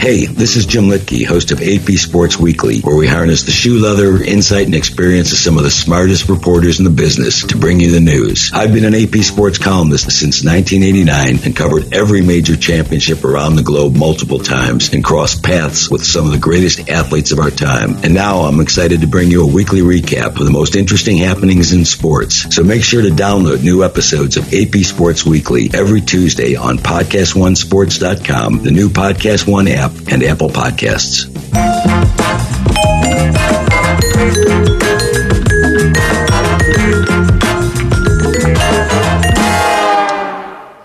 Hey, this is Jim Litke, host of AP Sports Weekly, where we harness the shoe leather, insight, and experience of some of the smartest reporters in the business to bring you the news. I've been an AP Sports columnist since 1989 and covered every major championship around the globe multiple times and crossed paths with some of the greatest athletes of our time. And now I'm excited to bring you a weekly recap of the most interesting happenings in sports. So make sure to download new episodes of AP Sports Weekly every Tuesday on PodcastOneSports.com, the new Podcast One app, and Apple Podcasts.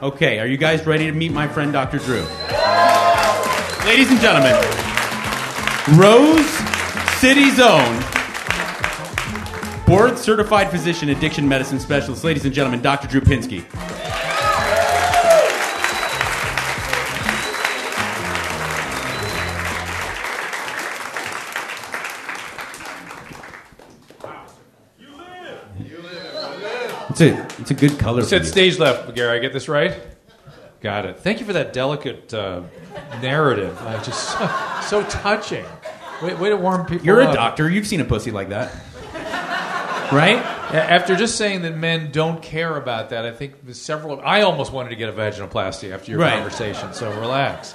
Okay, are you guys ready to meet my friend Dr. Drew? Ladies and gentlemen, Rose City's own board certified physician, addiction medicine specialist, ladies and gentlemen, Dr. Drew Pinsky. It's a, it's a good color. You for said you. stage left, Gary. I get this right? Got it. Thank you for that delicate uh, narrative. Uh, just so, so touching. Way, way to warm people You're a doctor. You've seen a pussy like that. Right? After just saying that men don't care about that, I think several. I almost wanted to get a vaginoplasty after your Right. conversation. So relax.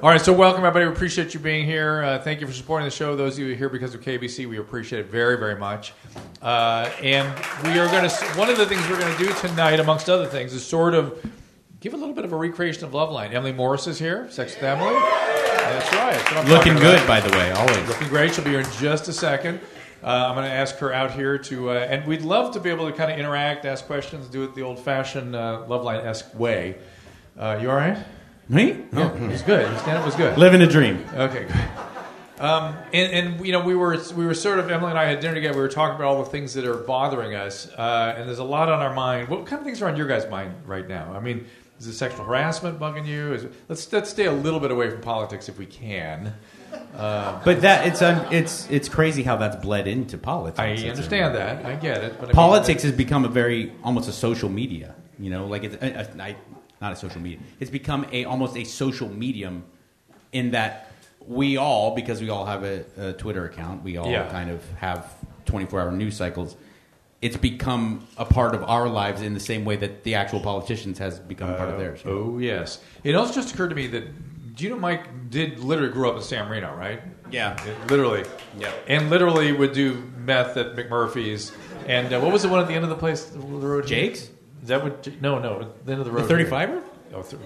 All right, so welcome everybody. We appreciate you being here. Uh, thank you for supporting the show. Those of you who are here because of KBC, we appreciate it very, very much. Uh, and we are going to. One of the things we're going to do tonight, amongst other things, is sort of give a little bit of a recreation of Loveline. Emily Morse is here. Sex with Emily. That's right. That's Looking good, by the way, always. Looking great. She'll be here in just a second. Uh, I'm going to ask her out here to, uh, and we'd love to be able to kind of interact, ask questions, do it the old-fashioned uh, Loveline esque way. Uh, you all right? Me? Yeah, it was good. Your stand-up was good. Living a dream. Okay, good. Um, and, and you know, we were we were sort of Emily and I had dinner together. We were talking about all the things that are bothering us, uh, and there's a lot on our mind. What kind of things are on your guys' mind right now? I mean, is it sexual harassment bugging you? Is it, let's let's stay a little bit away from politics if we can. But that it's un, it's it's crazy how that's bled into politics. I understand that. I get it. But I mean, Politics has become a very almost a social media. You know, like it's a, a, I- not a social media. It's become a almost a social medium in that we all because we all have a, a Twitter account. We all Yeah. kind of have twenty four hour news cycles. It's become a part of our lives in the same way that the actual politicians has become a part of theirs. Oh yes. It also just occurred to me that do you know Mike did literally grew up in San Marino, right? Yeah. It- literally. Yeah. And literally would do meth at McMurphy's. And uh, what was the one at the end of the place? The road. Jake's? Is that what? No, no. The end of the road. The 35er? Oh, th-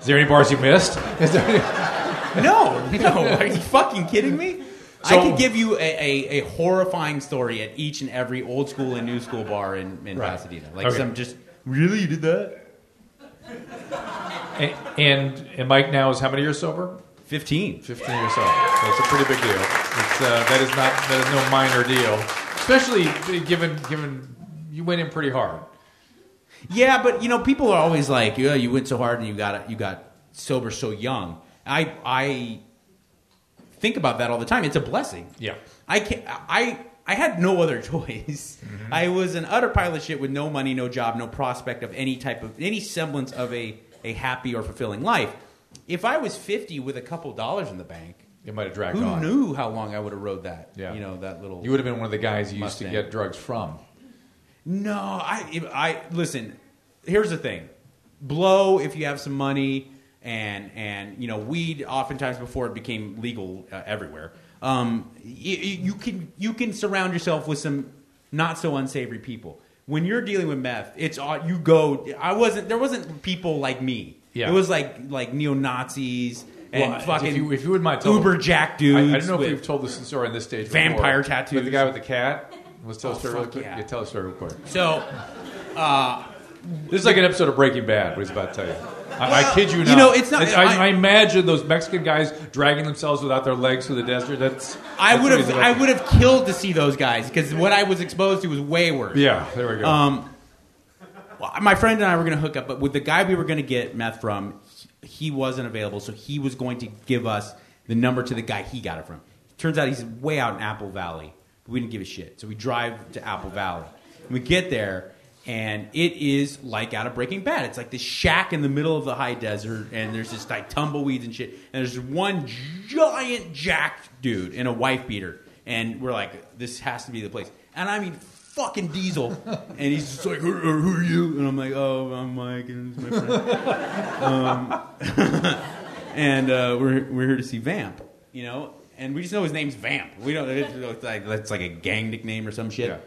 is there any bars you missed? Is there any- No, no. Are you fucking kidding me? So- I could give you a, a, a horrifying story at each and every old school and new school bar in, in Right. Pasadena. Like Okay. some just really you did that? and, and and Mike now is how many years sober? Fifteen. 15 years old. So it's a pretty big deal. It's, uh, that is not that is no minor deal, especially given given you went in pretty hard. Yeah, but you know, people are always like, "Yeah, you went so hard and you got you got sober so young." I I think about that all the time. It's a blessing. Yeah. I can I I had no other choice. Mm-hmm. I was an utter pile of shit with no money, no job, no prospect of any type of any semblance of a a happy or fulfilling life. If I was 50 with a couple dollars in the bank, It might have dragged who on. knew how long I would have rode that? Yeah. You know, that little You would have been one of the guys you used to get drugs from. No, I, I listen. Here's the thing: blow if you have some money, and and you know weed. Oftentimes before it became legal uh, everywhere, um, you, you can you can surround yourself with some not so unsavory people. When you're dealing with meth, it's all you go. I wasn't. There wasn't people like me. Yeah. It was like like neo Nazis and Well, fucking if you, if you wouldn't mind uber jack I, dudes. I don't know if we've told this story on this stage. Vampire before, tattoos. But the guy with the cat. Let's tell Oh, a story real quick. yeah. tell a story real quick. so This is like an episode of Breaking Bad. What he's about to tell you. I, I kid you not. you know, it's not- I, I, I- imagine those Mexican guys dragging themselves without their legs through the desert. That's. I would have I would have killed to see those guys because what I was exposed to was way worse. Yeah, there we go. Um, well, my friend and I were going to hook up, but with the guy we were going to get meth from, he wasn't available, so he was going to give us the number to the guy he got it from. Turns out he's way out in Apple Valley. We didn't give a shit, so we drive to Apple Valley. And we get there, and it is like out of Breaking Bad. It's like this shack in the middle of the high desert, and there's just like tumbleweeds and shit. And there's one giant jacked dude in a wife beater, and we're like, this has to be the place. And I mean, fucking Diesel, and he's just like, who, who are you? And I'm like, oh, I'm Mike, and my friend. um, and uh, we're we're here to see Vamp, you know. And we just know his name's Vamp. We don't. It's like, that's like a gang nickname or some shit. Yeah.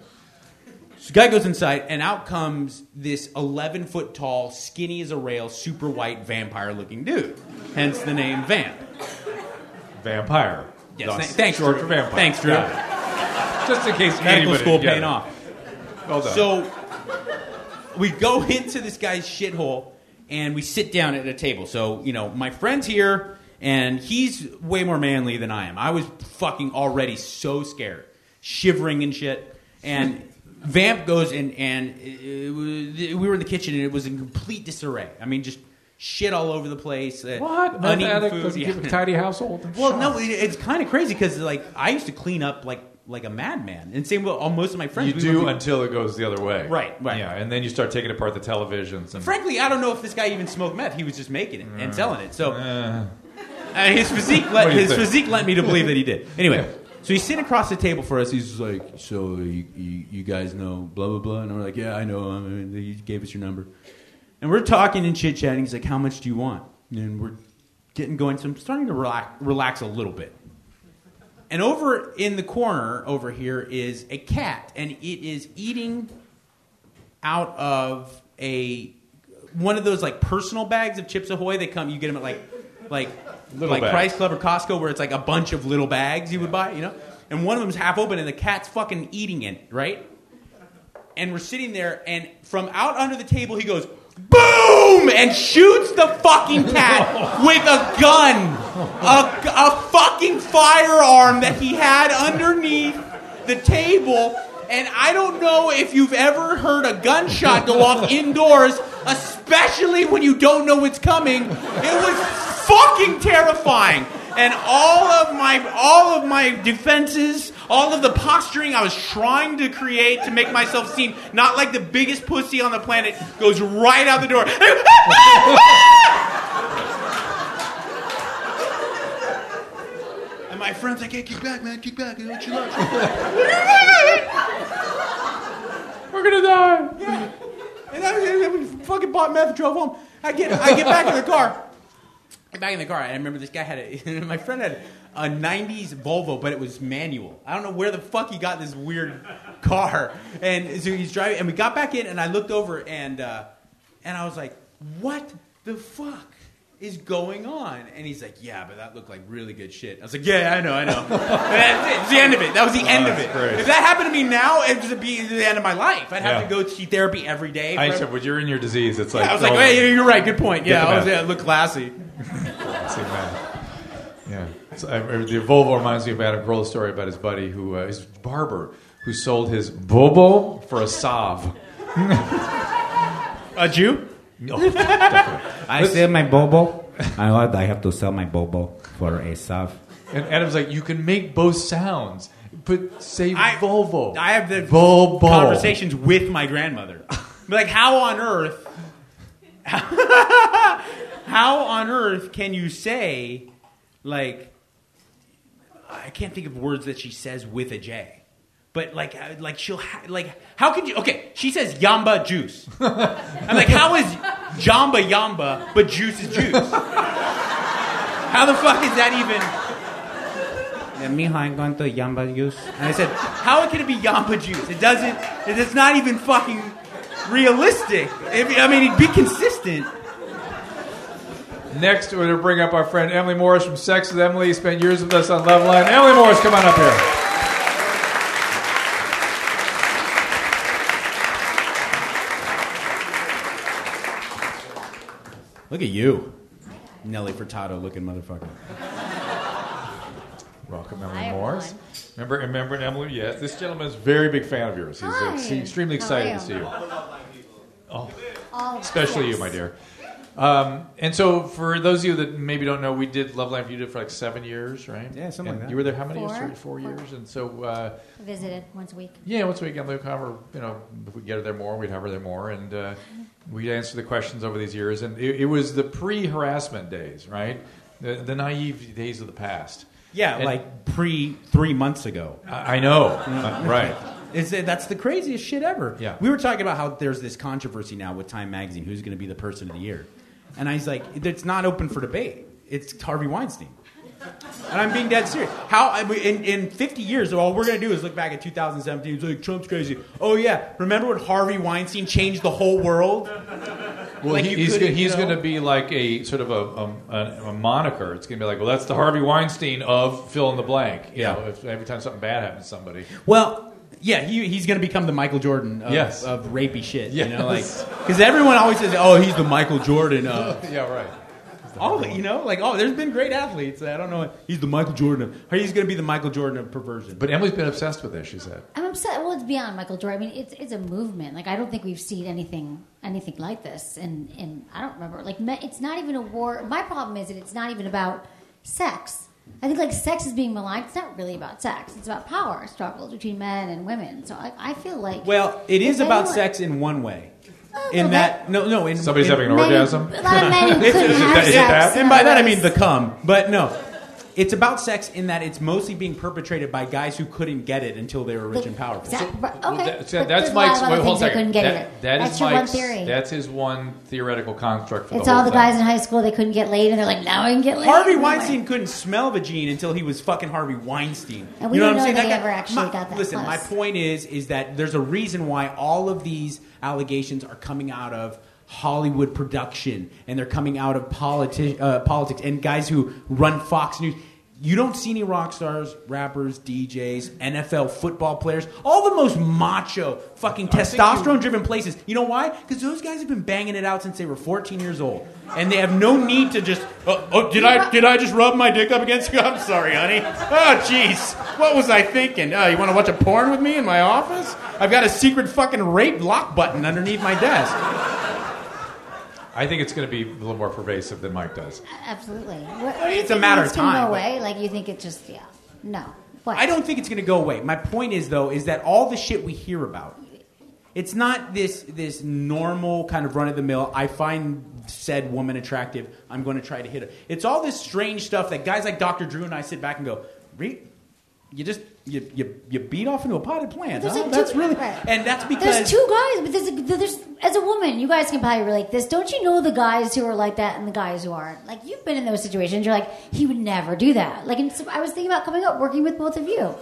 So guy goes inside, and out comes this 11 foot tall, skinny as a rail, super white vampire looking dude. Hence the name Vamp. Vampire. Yes, th- thanks, Drew. for vampire. Thanks, Drew. Yeah. Just in case Medical anybody school paying off. Well done. So we go into this guy's shithole and we sit down at a table. So, you know, my friend's here and he's way more manly than I am. I was fucking already so scared, shivering and shit. And Vamp goes in and it, it was, we were in the kitchen and it was in complete disarray. I mean, just shit all over the place. uh, what? Meth uneaten food, doesn't yeah. keep a tidy household? Well, shocked. no, it, it's kind of crazy because like I used to clean up like like a madman, and same with all most of my friends. You we do be- until it goes the other way. Right, right. Yeah, and then you start taking apart the televisions. And, Frankly, I don't know if this guy even smoked meth. He was just making it and selling it. So Uh, uh, his physique let his think? physique led me to believe that he did. Anyway, Yeah. so he's sitting across the table for us. He's like, "So you, you, you guys know blah blah blah," and we're like, "Yeah, I know him. And he gave us your number." And we're talking and chit chatting. He's like, "How much do you want?" And we're getting going. So I'm starting to relax, relax a little bit. And over in the corner over here is a cat, and it is eating out of a one of those like personal bags of Chips Ahoy. They come, you get them at like like Little like. Price Club or Costco, where it's like a bunch of little bags you would buy, you know. And one of them's half open, and the cat's fucking eating it, right? And we're sitting there, and from out under the table, he goes. Boom! And shoots the fucking cat with a gun. A, a fucking firearm that he had underneath the table. And I don't know if you've ever heard a gunshot go off indoors, especially when you don't know it's coming. It was fucking terrifying. And all of my all of my defenses, all of the posturing I was trying to create to make myself seem not like the biggest pussy on the planet goes right out the door. my friend's like, hey, kick back, man, kick back. What you like? we're gonna die. And I, we fucking bought meth drove home. I get, I get back in the car. Get back in the car. And I remember this guy had a, my friend had a 90s Volvo, but it was manual. I don't know where the fuck he got this weird car. And so he's driving, and we got back in, and I looked over, and, uh, and I was like, what the fuck? Is going on, and he's like, "Yeah, but that looked like really good shit." I was like, "Yeah, I know, I know." That's it. It's the end of it. That was the end of it. great. If that happened to me now, it would be the end of my life. I'd have Yeah. to go see therapy every day. I said, when you're in your disease, it's like Yeah, I was like, oh, hey, you're right. Good point. Yeah, I was, yeah, look classy. classic man. Yeah, So, I, the Volvo reminds me of Adam Grohl's story about his buddy who uh, his barber who sold his bobo for a salve. A Jew? Oh, no. I sell my bobo. I? I have to sell my bobo for a salve. And Adam's like, you can make both sounds, but say I- Volvo. I have the Volvo. conversations with my grandmother. like, how on earth? how on earth can you say, like, I can't think of words that she says with a J. But like, uh, like she'll ha- like, how could you? Okay, she says yamba juice. I'm like, how is jamba yamba, but juice is juice? How the fuck is that even? Yeah, mijo, I'm going to Yamba juice And I said, how can it be Yamba juice? It doesn't, it's not even fucking realistic. If, I mean, be consistent. Next, we're going to bring up our friend Emily Morse from Sex with Emily. He Spent years with us on Loveline. Emily Morse, come on up here. Look at you. Nelly Furtado looking motherfucker. Welcome, Emily Hi, Morse. everyone. Remember, remember Emily? Yes, this gentleman is a very big fan of yours. He's Hi. ex- extremely excited to see you. Oh. All of Especially you, my dear. Um, and so, for those of you that maybe don't know, we did Loveline. You did for like seven years, right? Yeah, something And like that. You were there how many Four. years? Three, four Four. years. And so, uh, Visited once a week. yeah, once a we get Luke Cover, you know, if we get her there more, we'd have her there more, and uh, we'd answer the questions over these years. And it, it was the pre-harassment days, right? The, the naive days of the past. Yeah, And- like pre three months ago. I, I know, Uh, right? Is that that's the craziest shit ever? Yeah. We were talking about how there's this controversy now with Time Magazine, who's going to be the person of the year, and I was like, it's not open for debate. It's Harvey Weinstein, and I'm being dead serious. How in in 50 years, all we're going to do is look back at 2017. It's like Trump's crazy. Oh yeah, remember when Harvey Weinstein changed the whole world? Well, Like he- he's couldn't, go- he's you know? going to be like a sort of a, a, a moniker. It's going to be like, well, that's the Harvey Weinstein of fill in the blank. You Yeah. know, if, every time something bad happens to somebody. Well, yeah, he, he's going to become the Michael Jordan of, Yes. of rapey shit. You know, like because everyone always says, "Oh, he's the Michael Jordan of." yeah, right. All the, you know, like oh, there's been great athletes. I don't know. He's the Michael Jordan. Of, he's going to be the Michael Jordan of perversion. But Emily's been obsessed with this. She said. I'm upset. Well, it's beyond Michael Jordan. I mean, it's it's a movement. Like I don't think we've seen anything anything like this. And and I don't remember. Like it's not even a war. My problem is that it's not even about sex. I think like sex is being maligned. It's not really about sex. It's about power struggles between men and women. So I, I feel like well, it is about anyone- sex in one way. Oh, In well, that, no, no, in Somebody's in, having an men- orgasm. A lot of men who couldn't Is it have that- is it sex. that? and by that I mean the cum. But no, it's about sex in that it's mostly being perpetrated by guys who couldn't get it until they were rich and powerful. Exact- right, Well, okay. that- so But that's there's a lot Mike's. of other Wait, hold a second. That- that That's is your Mike's. one theory. That's his one theoretical construct for It's the whole all the thing. guys in high school they couldn't get laid, and they're like, now I can get laid. Harvey And Weinstein couldn't smell Vagine until he was fucking Harvey Weinstein. And we you know don't what I'm saying? that guy- ever actually my- got that Listen, my point is, is that there's a reason why all of these allegations are coming out of Hollywood production, and they're coming out of politi- uh, politics and guys who run Fox News. You don't see any rock stars, rappers, DJs, NFL football players, all the most macho, fucking testosterone driven places. You know why? Because those guys have been banging it out since they were 14 years old. And they have no need to just, oh, oh did I did I just rub my dick up against you? I'm sorry, honey. Oh, jeez. What was I thinking? Oh, you want to watch a porn with me in my office? I've got a secret fucking rape lock button underneath my desk. I think it's going to be a little more pervasive than Mike does. Absolutely. What, It's a matter of It's gonna time, go but- away. Like you think it just yeah. No. What? I don't think it's going to go away. My point is though is that all the shit we hear about it's not this this normal kind of run of the mill I find said woman attractive. I'm going to try to hit her. It's all this strange stuff that guys like Dr. Drew and I sit back and go, "Re- you just you, you, you beat off into a potted plant. Huh? like that's two- really right. and that's because There's two guys, but there's, there's as a woman, you guys can probably relate this. Don't you know the guys who are like that and the guys who aren't? Like you've been in those situations. You're like, he would never do that. Like and so I was thinking about coming up, working with both of you.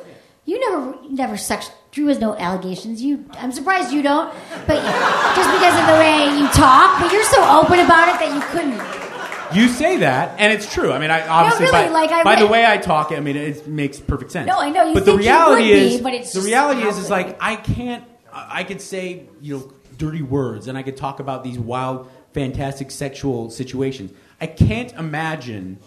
You never, never sex. Drew has no allegations. You, I'm surprised you don't, but just because of the way you talk. But you're so open about it that you couldn't. You say that, and it's true. I mean, I obviously really, by, like, I by the way I talk, I mean it makes perfect sense. No, I know, you but think the you reality would be, is, but it's the just reality is, how is it- like I can't. I I could say you know dirty words, and I could talk about these wild, fantastic sexual situations. I can't imagine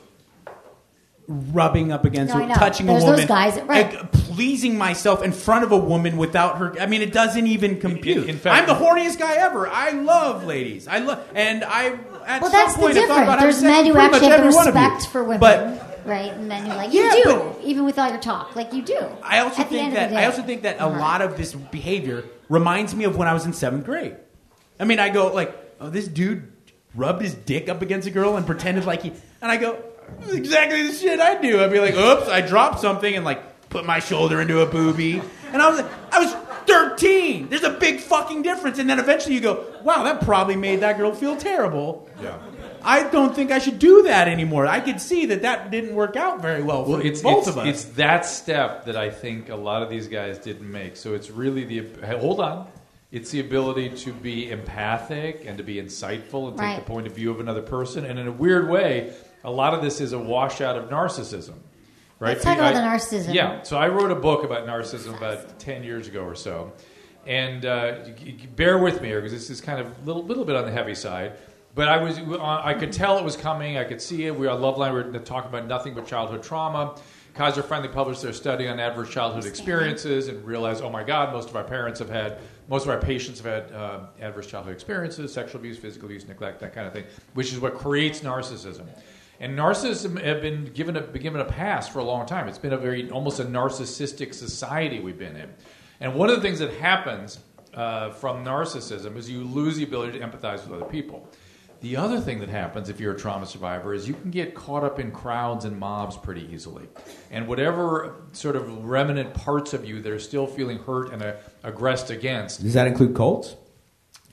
rubbing up against, No, or know. touching There's a those woman, guys that- right. like, pleasing myself in front of a woman without her. I mean, it doesn't even compute. in fact- I'm the horniest guy ever. I love ladies. I love, and I at Well, that's the point difference. There's men who actually have every one of you. respect for women, But right? And men who like you Yeah, do, even with all your talk, like you do. I also At the think that I also think that a Uh-huh. lot of this behavior reminds me of when I was in seventh grade. I mean, I go like, "Oh, this dude rubbed his dick up against a girl and pretended like he," and I go, "This is "Exactly the shit I do." I'd be like, "Oops, I dropped something," and like put my shoulder into a boobie, and I was like, I was 13. There's a big fucking difference, and then eventually you go, "Wow, that probably made that girl feel terrible." Yeah. I don't think I should do that anymore. I could see that that didn't work out very well for Well, it's both it's, of us. it's that step that I think a lot of these guys didn't make. So it's really the hold on. It's the ability to be empathic and to be insightful and take Right. the point of view of another person. And in a weird way, a lot of this is a washout of narcissism. Right? Let's talk about I- the narcissism. Yeah. So I wrote a book about narcissism about ten years ago or so, and uh, bear with me here because this is kind of a little, little bit on the heavy side. But I was, I could tell it was coming. I could see it. We were on Loveline. We were talking about nothing but childhood trauma, Kaiser finally published their study on adverse childhood experiences and realized, oh my God, most of our parents have had, most of our patients have had uh, adverse childhood experiences, sexual abuse, physical abuse, neglect, that kind of thing, which is what creates narcissism. And narcissism have been given a, been given a pass for a long time. It's been a very almost a narcissistic society we've been in. And one of the things that happens uh, from narcissism is you lose the ability to empathize with other people. The other thing that happens if you're a trauma survivor is you can get caught up in crowds and mobs pretty easily. And whatever sort of remnant parts of you that are still feeling hurt and uh, aggressed against, Does that include cults?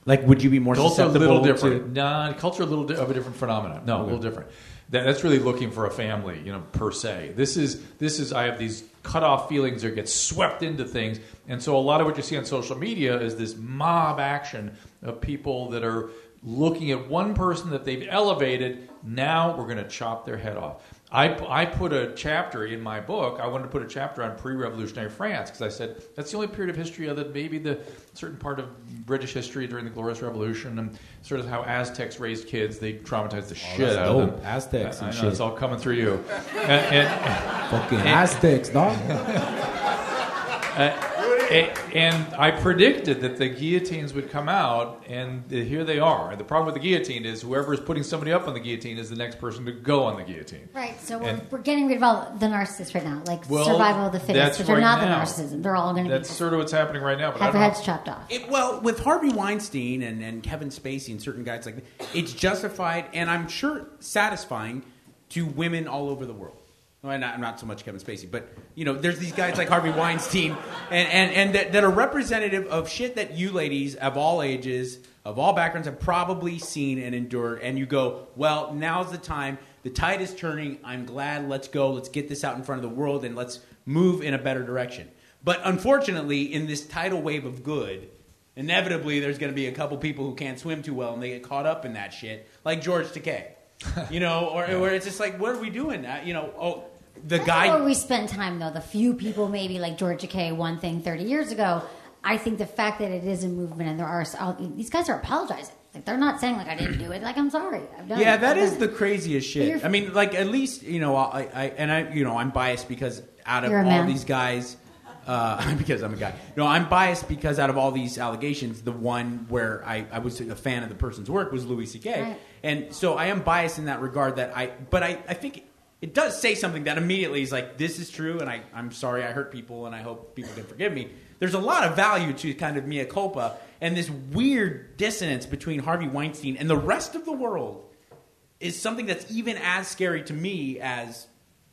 Like, would you be more cults are a little different. to? Nah, cults are a little di- of a different phenomenon. No, a little different. That, that's really looking for a family, you know, per se. This is this is I have these cut off feelings or get swept into things, and so a lot of what you see on social media is this mob action of people that are looking at one person that they've elevated. Now we're going to chop their head off. I, I put a chapter in my book. I wanted to put a chapter on pre-revolutionary France because I said that's the only period of history other than maybe the certain part of British history during the Glorious Revolution and sort of how Aztecs raised kids. They traumatized the shit that's out of them. Aztecs I, and I know shit. it's all coming through you. and, and, Fucking And- Aztecs, dog. uh, and I predicted that the guillotines would come out, and here they are. And the problem with the guillotine is whoever is putting somebody up on the guillotine is the next person to go on the guillotine. Right, so we're, And- we're getting rid of all the narcissists right now, like Well, survival of the fittest, that's which are not now. the narcissism. They're all going to be That's sort of what's happening right now. But I have their heads chopped off. It, well, with Harvey Weinstein and, and Kevin Spacey and certain guys like that, it's justified and I'm sure satisfying to women all over the world. Well, not, not so much Kevin Spacey, but you know, there's these guys like Harvey Weinstein and, and, and that, that are representative of shit that you ladies of all ages, of all backgrounds, have probably seen and endured. And you go, well, now's the time. The tide is turning. I'm glad. Let's go. Let's get this out in front of the world and let's move in a better direction. But unfortunately, in this tidal wave of good, inevitably there's going to be a couple people who can't swim too well and they get caught up in that shit, like George Takei. you know, or where it's just like, what are we doing? Uh, you know, oh, the That's guy. where we spend time, though. The few people, maybe like George Takei, one thing 30 years ago. I think the fact that it is a movement and there are these guys are apologizing. Like they're not saying like I didn't do it. Like I'm sorry. I've done Yeah, it. that I've is the it. craziest shit. I mean, like at least you know, I, I and I, you know, I'm biased because out of all man. these guys, uh, because I'm a guy. No, I'm biased because out of all these allegations, the one where I, I was a fan of the person's work was Louis C.K. Right. And so I am biased in that regard. That I, but I, I think it does say something that immediately is like, this is true, and I, I'm sorry I hurt people, and I hope people can forgive me. There's a lot of value to kind of mea culpa and this weird dissonance between Harvey Weinstein and the rest of the world is something that's even as scary to me as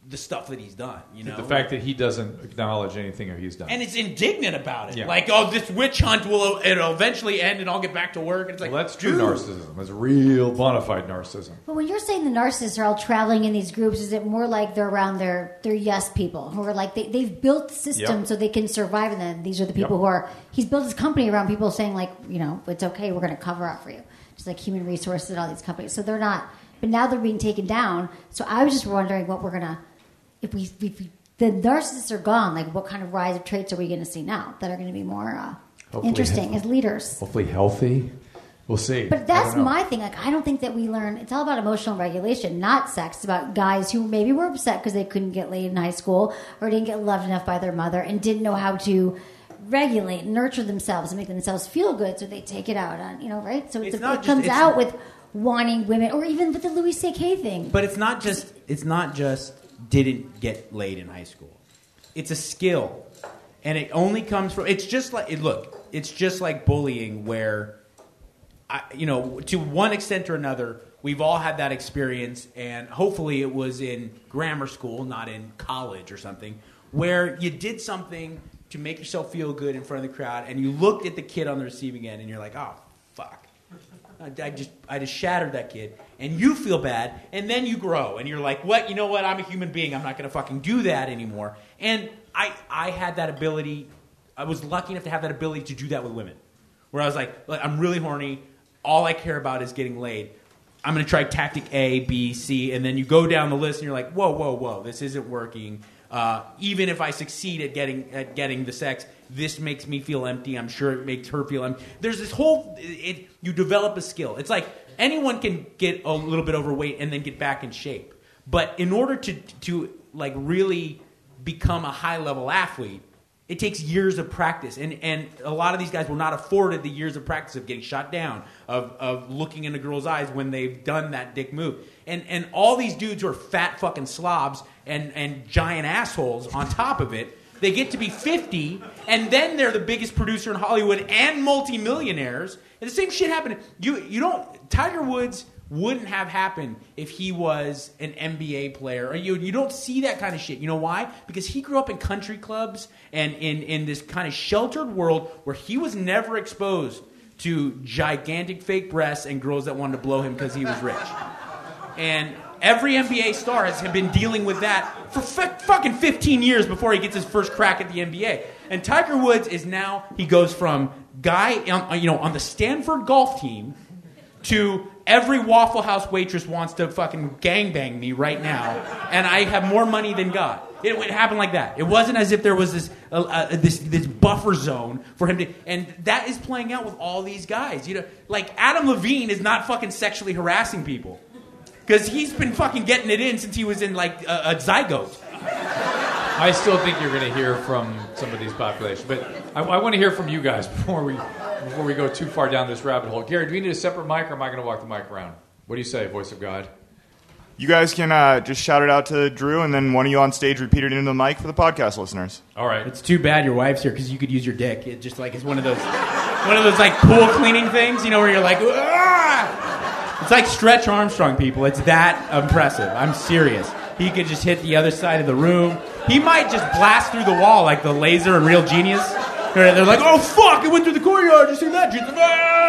the stuff that he's done. You know, The fact that he doesn't acknowledge anything that he's done. and it's indignant about it. Yeah. Like, oh, this witch hunt will it'll eventually end, and I'll get back to work. And it's like, well, that's true dude. narcissism. That's real bona fide narcissism. But when you're saying the narcissists are all traveling in these groups, is it more like they're around their their yes people who are like they, they've built systems Yep. so they can survive? And then these are the people Yep. who are he's built his company around people saying like you know it's okay, we're going to cover up for you, just like human resources and all these companies. So they're not, but now they're being taken down. So I was just wondering what we're gonna if we if we, the narcissists are gone, like what kind of rise of traits are we going to see now that are going to be more uh, Hopefully- interesting as leaders? Hopefully healthy. We'll see. But that's my thing. Like, I don't think that we learn. It's all about emotional regulation, not sex. It's about guys who maybe were upset because they couldn't get laid in high school or didn't get loved enough by their mother and didn't know how to regulate, nurture themselves, and make themselves feel good. So they take it out on, you know, right? So it's It's a, not it just- comes it's- out with wanting women, or even with the Louis C.K. thing. But it's not just it's not just didn't get laid in high school. It's a skill, and it only comes from. It's just like it, look. It's just like bullying, where, I, you know, to one extent or another, we've all had that experience, and hopefully it was in grammar school, not in college or something, where you did something to make yourself feel good in front of the crowd, and you looked at the kid on the receiving end, and you're like, oh fuck. I, I just I just shattered that kid, and you feel bad, and then you grow, and you're like, what? You know what? I'm a human being. I'm not going to fucking do that anymore. And I I had that ability. I was lucky enough to have that ability to do that with women, where I was like, I'm really horny. All I care about is getting laid. I'm going to try tactic A, B, C, and then you go down the list, and you're like, whoa, whoa, whoa, this isn't working. Uh, even if I succeed at getting at getting the sex, this makes me feel empty. I'm sure it makes her feel empty. There's this whole it, you develop a skill. It's like anyone can get a little bit overweight and then get back in shape. But in order to to like really become a high level athlete, it takes years of practice, and and a lot of these guys were not afforded the years of practice of getting shot down, of of looking in a girl's eyes when they've done that dick move, and and all these dudes who are fat fucking slobs and and giant assholes on top of it. They get to be 50, and then they're the biggest producer in Hollywood and multimillionaires. And the same shit happened. You you don't Tiger Woods wouldn't have happened if he was an NBA player. Or you you don't see that kind of shit. You know why? Because he grew up in country clubs and in in this kind of sheltered world where he was never exposed to gigantic fake breasts and girls that wanted to blow him because he was rich. And every NBA star has been dealing with that for f- fucking 15 years before he gets his first crack at the NBA. And Tiger Woods is now he goes from guy on, you know on the Stanford golf team to every Waffle House waitress wants to fucking gangbang me right now, and I have more money than God. It, it happened like that. It wasn't as if there was this uh, uh, this this buffer zone for him to, and that is playing out with all these guys. You know, like Adam Levine is not fucking sexually harassing people because he's been fucking getting it in since he was in like a, a zygote. I still think you're going to hear from some of these populations, but I, I want to hear from you guys before we before we go too far down this rabbit hole. Gary, do we need a separate mic, or am I going to walk the mic around? What do you say, voice of God? You guys can uh, just shout it out to Drew, and then one of you on stage repeat it into the mic for the podcast listeners. All right. It's too bad your wife's here because you could use your dick. It just like it's one of those one of those like pool cleaning things, you know, where you're like, "Ah!" It's like Stretch Armstrong, people. It's that impressive. I'm serious. He could just hit the other side of the room. He might just blast through the wall like the laser and Real Genius. They're like, oh fuck, it went through the courtyard. You see that? Jesus, ah!"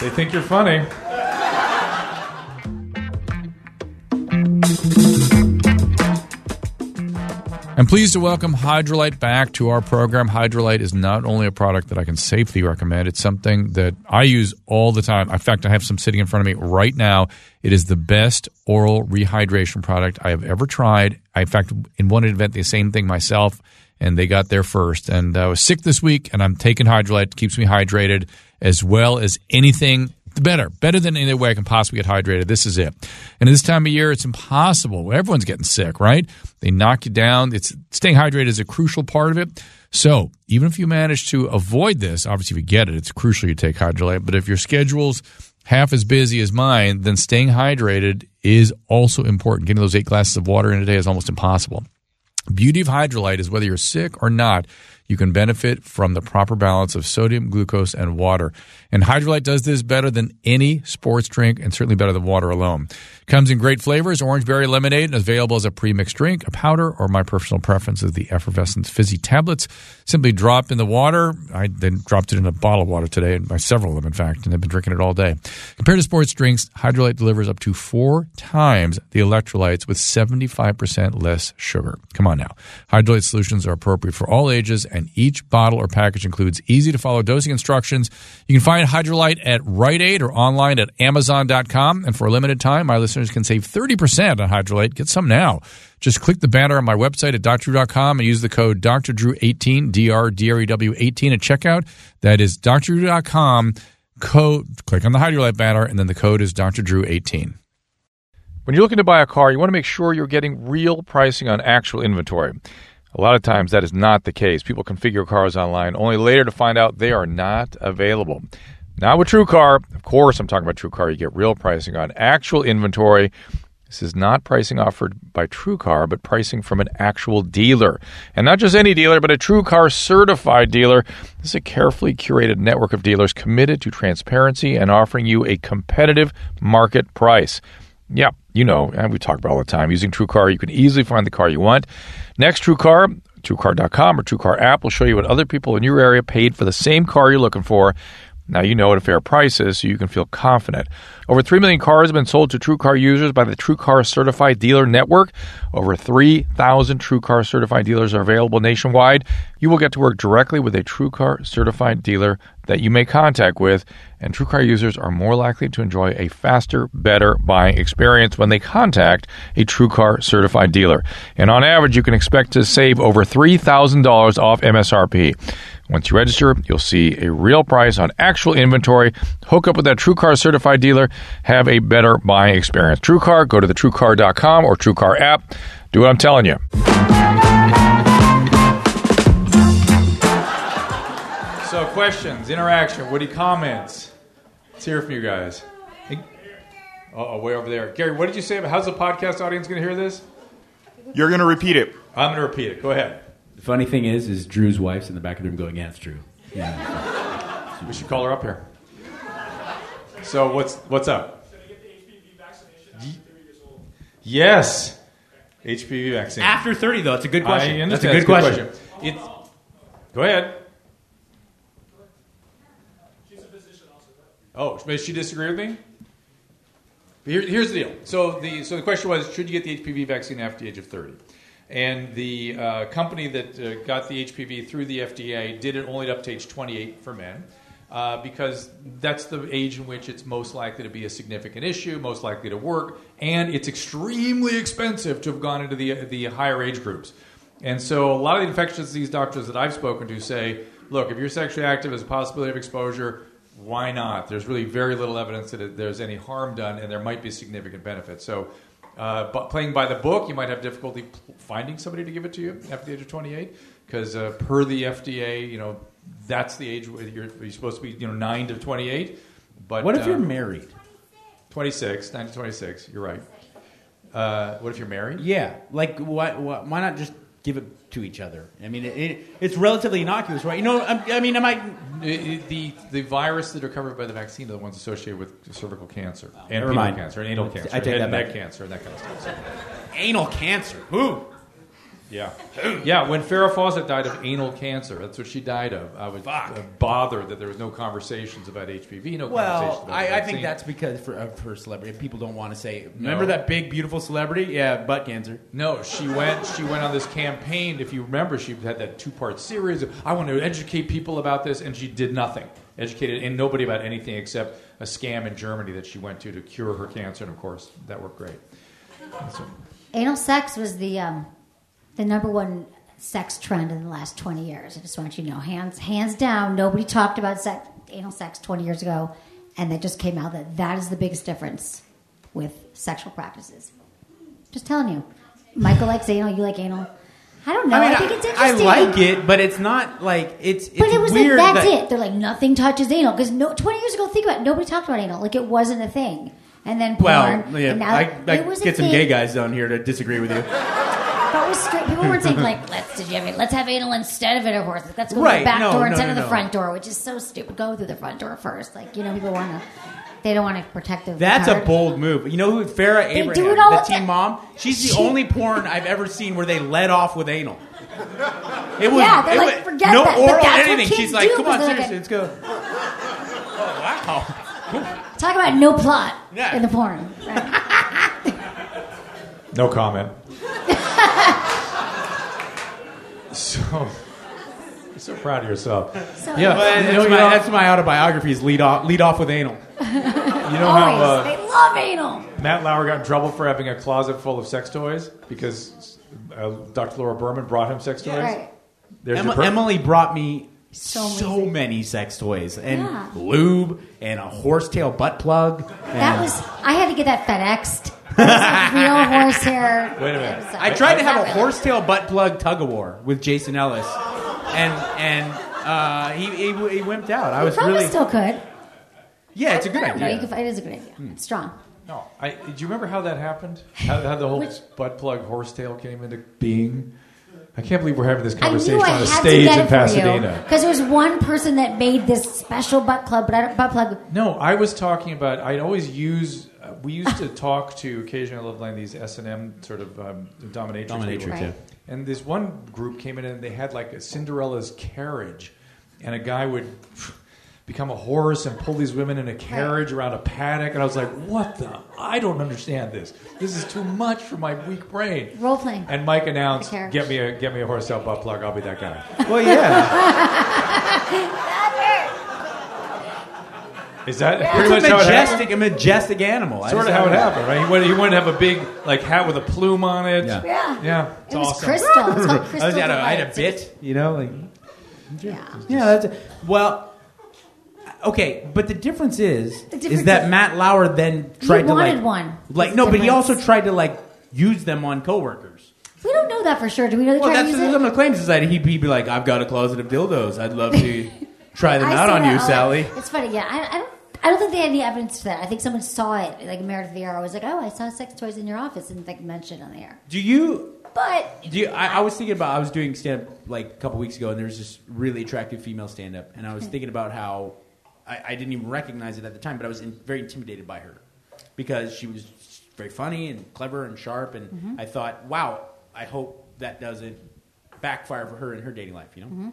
They think you're funny. I'm pleased to welcome Hydralyte back to our program. Hydralyte is not only a product that I can safely recommend, it's something that I use all the time. In fact, I have some sitting in front of me right now. It is the best oral rehydration product I have ever tried. I, in fact, in one event, the same thing myself, and they got there first. And I was sick this week, and I'm taking Hydralyte. It keeps me hydrated as well as anything better, better than any way I can possibly get hydrated. This is it. And at this time of year, it's impossible. Everyone's getting sick, right? They knock you down. It's staying hydrated is a crucial part of it. So even if you manage to avoid this, obviously if you get it, it's crucial you take Hydralyte. But if your schedule's half as busy as mine, then staying hydrated is also important. Getting those eight glasses of water in a day is almost impossible. Beauty of Hydralyte is whether you're sick or not, you can benefit from the proper balance of sodium, glucose, and water. And Hydralyte does this better than any sports drink and certainly better than water alone. Comes in great flavors, orange berry lemonade, and available as a pre-mixed drink, a powder, or my personal preference is the effervescent fizzy tablets. Simply drop in the water. I then dropped it in a bottle of water today, and by several of them, in fact, and I've been drinking it all day. Compared to sports drinks, Hydralyte delivers up to four times the electrolytes with 75% less sugar. Come on now. Hydralyte solutions are appropriate for all ages, each bottle or package includes easy to follow dosing instructions. You can find Hydralyte at Rite Aid or online at Amazon.com. And for a limited time, my listeners can save 30% on Hydralyte. Get some now. Just click the banner on my website at drdrew.com and use the code DrDrew18, D-R-D-R-E-W 18 at checkout. That is drdrew.com. Code, click on the Hydralyte banner, and then the code is DrDrew18. When you're looking to buy a car, you want to make sure you're getting real pricing on actual inventory. A lot of times that is not the case. People configure cars online only later to find out they are not available. Now with TrueCar, of course I'm talking about TrueCar, you get real pricing on actual inventory. This is not pricing offered by TrueCar, but pricing from an actual dealer. And not just any dealer, but a TrueCar certified dealer. This is a carefully curated network of dealers committed to transparency and offering you a competitive market price. Yeah, you know, and we talk about all the time. Using TrueCar, you can easily find the car you want. Next, TrueCar, TrueCar.com or TrueCar app will show you what other people in your area paid for the same car you're looking for. Now you know what a fair price is, so you can feel confident. Over 3 million cars have been sold to TrueCar users by the TrueCar Certified Dealer Network. Over 3,000 TrueCar Certified dealers are available nationwide. You will get to work directly with a TrueCar Certified dealer that you make contact with, and TrueCar users are more likely to enjoy a faster, better buying experience when they contact a TrueCar Certified dealer. And on average, you can expect to save over $3,000 off MSRP. Once you register, you'll see a real price on actual inventory. Hook up with that TrueCar certified dealer. Have a better buying experience. TrueCar, go to the TrueCar.com or TrueCar app. Do what I'm telling you. So, questions, interaction, witty comments. Let's hear from you guys. Oh, way over there. Gary, what did you say? about How's the podcast audience going to hear this? You're going to repeat it. I'm going to repeat it. Go ahead. The funny thing is, is Drew's wife's in the back of the room going, "Yeah, it's true." Yeah. We should call her up here. So, what's what's up? Ye- Yes. HPV vaccine. After thirty, though, it's a good question. I That's a good It's question. It's, go ahead. Oh, does she disagree with me? Here, here's the deal. So the so the question was, should you get the HPV vaccine after the age of 30? And the uh, company that uh, got the HPV through the FDA did it only up to age 28 for men. Uh, because that's the age in which it's most likely to be a significant issue, most likely to work, and it's extremely expensive to have gone into the the higher age groups. And so, a lot of the infectious disease doctors that I've spoken to say, look, if you're sexually active, there's a possibility of exposure. Why not? There's really very little evidence that there's any harm done, and there might be significant benefit. So, uh, but playing by the book, you might have difficulty finding somebody to give it to you after the age of 28, because uh, per the FDA, you know, that's the age where you're, you're supposed to be, you know, nine to 28. But What if you're um, married? 26, 9 to 26? You're right. Uh, what if you're married? Yeah, like why, why, why not just give it to each other? I mean, it, it, it's relatively innocuous, right? You know, I, I mean, I might. It- the the virus that are covered by the vaccine are the ones associated with cervical cancer and Never mind. cancer and anal cancer, I take and that neck back. cancer and that kind of stuff. So, Anal cancer. Who? Yeah, yeah. When Farrah Fawcett died of anal cancer, that's what she died of. I was Fuck. uh, bothered that there was no conversations about HPV, no conversations Well, about the I, I think that's because for uh, for celebrity, people don't want to say. Remember No. that big, beautiful celebrity? Yeah, butt cancer. No, she went. She went on this campaign. If you remember, she had that two-part series. Of, I want to educate people about this, and she did nothing. Educated and nobody about anything except a scam in Germany that she went to to cure her cancer, and of course, that worked great. So, Anal sex was the um, the number one sex trend in the last twenty years. I just want you to know, hands hands down, nobody talked about sex, anal sex twenty years ago, and it just came out that that is the biggest difference with sexual practices. Just telling you, Michael likes anal, you like anal. I don't know. I, I think it's interesting. I, like it, but it's not like it's. it's But it was weird like that's that- it. They're like nothing touches anal because no, twenty years ago, think about it, nobody talked about anal. Like it wasn't a thing. And then porn. Well, yeah, now I, I get some thing. gay guys down here to disagree with you. That was straight. People weren't saying like, "Let's did you have it? Let's have anal instead of intercourse. Let's go to Right, the back no, door no, instead no, of the no. front door," which is so stupid. Go through the front door first. Like you know, people want to. They don't want to protect their. That's a bold move. You know who Farrah They Abraham, do it all the the teen time. mom? She's the She- only porn I've ever seen where they let off with anal. It was Yeah, they're it like, was- forget no that, but oral that's anything. She's like, come on, seriously, like- let's go. Oh wow. Talk about no plot Yeah. in the porn. Right. no comment. so, you're so proud of yourself. So Yeah. But You that's, know, my, that's my autobiography. Is lead off lead off with anal. You know always, how uh, they love anal. Matt Lauer got in trouble for having a closet full of sex toys because uh, Dr. Laura Berman brought him sex toys. Right. There's Emma, per- Emily brought me So so, many sex toys and Yeah. lube and a horsetail butt plug. That was. I had to get that FedExed. Was like real horsehair. Wait a minute. I tried to have a horsetail butt plug tug of war with Jason Ellis, and and uh, he, he he wimped out. I was Probably really still could. yeah. It's a good I don't know, idea. you could- it is a good idea. Hmm. It's strong. No, I, do you remember how that happened? How, how the whole Which- butt plug horsetail came into being? I can't believe we're having this I conversation knew I on a had stage get in it for you Pasadena. because there was one person that made this special butt club, but I don't, butt plug. No, I was talking about. I'd always use. Uh, we used to talk to occasionally love line these S and M sort of um, dominatrix. Dominatrix, people. Right. And this one group came in and they had like a Cinderella's carriage, and a guy would become a horse and pull these women in a carriage around a paddock. And I was like, "What the? I don't understand this. This is too much for my weak brain." Role playing. And Mike announced, "Get me a get me a horsetail butt plug. I'll be that guy." Well, yeah, Is that it's pretty a much how it happened? majestic, a majestic animal. I Sort of how it happened, right? He wanted, he wanted to have a big like hat with a plume on it. Yeah. Yeah. Yeah, it's It was awesome. crystal. It's called I, crystal. was, I, had a- I had a bit, you know, like Yeah. yeah. That's well, okay, but the difference is The difference is that is- Matt Lauer then tried to wanted like one. like no, the but he also tried to like use them on coworkers. We don't know that for sure. Do we know they Well, try that's to some of the claims is that he'd be like, "I've got a closet of dildos. I'd love to try them I out on you, Sally." It's funny, yeah. I, I don't. I don't think they had any evidence to that. I think someone saw it, like Meredith Vieira was like, "Oh, I saw sex toys in your office," and like mentioned on the air. Do you? But Do you? I, I was thinking about. I was doing stand up like a couple weeks ago, and there was this really attractive female stand up, and I was thinking about how I, I didn't even recognize it at the time, but I was in, very intimidated by her because she was very funny and clever and sharp, and Mm-hmm. I thought, wow, I hope that doesn't backfire for her in her dating life, you know? Mm-hmm.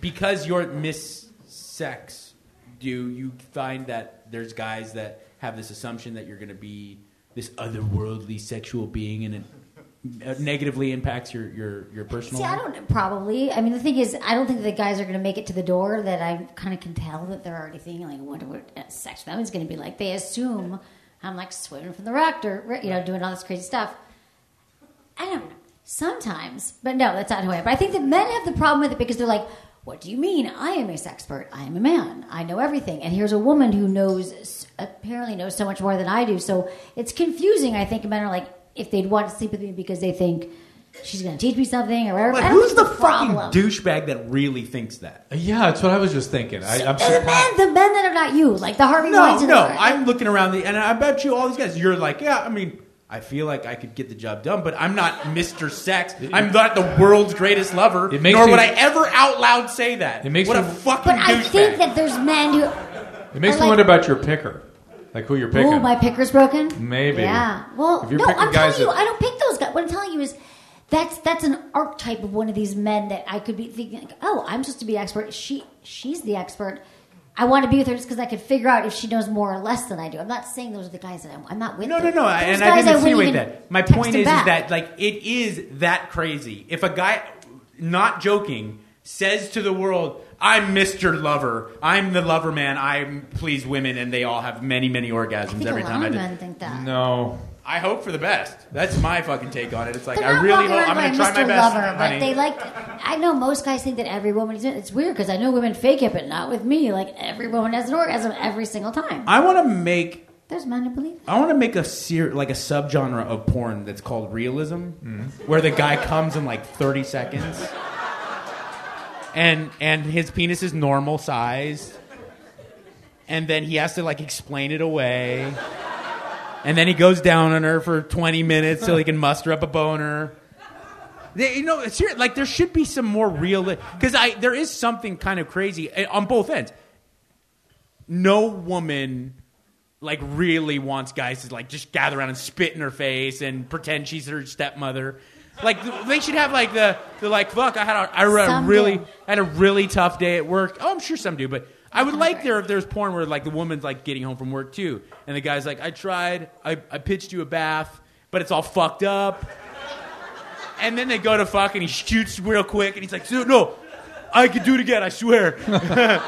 Because you're Miss Sex, do you find that there's guys that have this assumption that you're going to be this otherworldly sexual being, and it negatively impacts your your your personal? see, I don't probably. I mean, the thing is, I don't think the guys are going to make it to the door. That I kind of can tell that they're already thinking like, "What, what sex that is going to be like?" They assume I'm like swimming from the raptor, you know, doing all this crazy stuff. I don't know. Sometimes, but no, that's not who I am. But I think that men have the problem with it because they're like, "What do you mean? I am a sex expert. I am a man. I know everything." And here's a woman who knows, apparently knows so much more than I do. So it's confusing. I think men are like, if they'd want to sleep with me because they think she's going to teach me something or whatever. But who's think the fucking douchebag that really thinks that? Yeah, that's what I was just thinking. I, I'm the men, the men that are not you, like the Harvey No, Weinstein. no. of I'm looking around the, and I bet you all these guys. You're like, yeah. I mean, I feel like I could get the job done, but I'm not Mr. Sex. I'm not the world's greatest lover. It makes nor me- would I ever out loud say that. It makes what me- a fucking But I douchebag. think that there's men who. It makes me like- wonder about your picker, like who you're picking. Oh, my picker's broken. Maybe. Yeah. Well, If you're no, picking I'm guys telling you, that- I don't pick those guys. What I'm telling you is, that's that's an archetype of one of these men that I could be thinking, like, oh, I'm supposed to be expert. She she's the expert. I want to be with her just because I could figure out if she knows more or less than I do. I'm not saying those are the guys that I'm. I'm not with. No, no, them. no. Those And I didn't insinuate that. My point is, is that like it is that crazy. If a guy, not joking, says to the world, "I'm Mr. Lover. I'm the lover man. I please women, and they all have many, many orgasms every time I do." men think that. No. I hope for the best. That's my fucking take on it. It's like They're I not really walking hope around I'm going to going, try my Mr. best, Lover, honey. but they like. I know most guys think that every woman is. It's weird because I know women fake it, but not with me. Like every woman has an orgasm every single time. I want to make There's men who believe. I want to make a ser- like a subgenre of porn that's called realism, mm-hmm. where the guy comes in like 30 seconds, and and his penis is normal size, and then he has to like explain it away, and then he goes down on her for 20 minutes so he can muster up a boner. They, you know, it's here, like there should be some more real because I there is something kind of crazy eh, on both ends. No woman like really wants guys to like just gather around and spit in her face and pretend she's her stepmother. Like they should have like the the like fuck I had a, I had a really do. had a really tough day at work. Oh, I'm sure some do, but I would like there if there's porn where like the woman's like getting home from work too, and the guy's like I tried, I, I pitched you a bath, but it's all fucked up. And then they go to fuck and he shoots real quick and he's like, "No, no, I could do it again, I swear."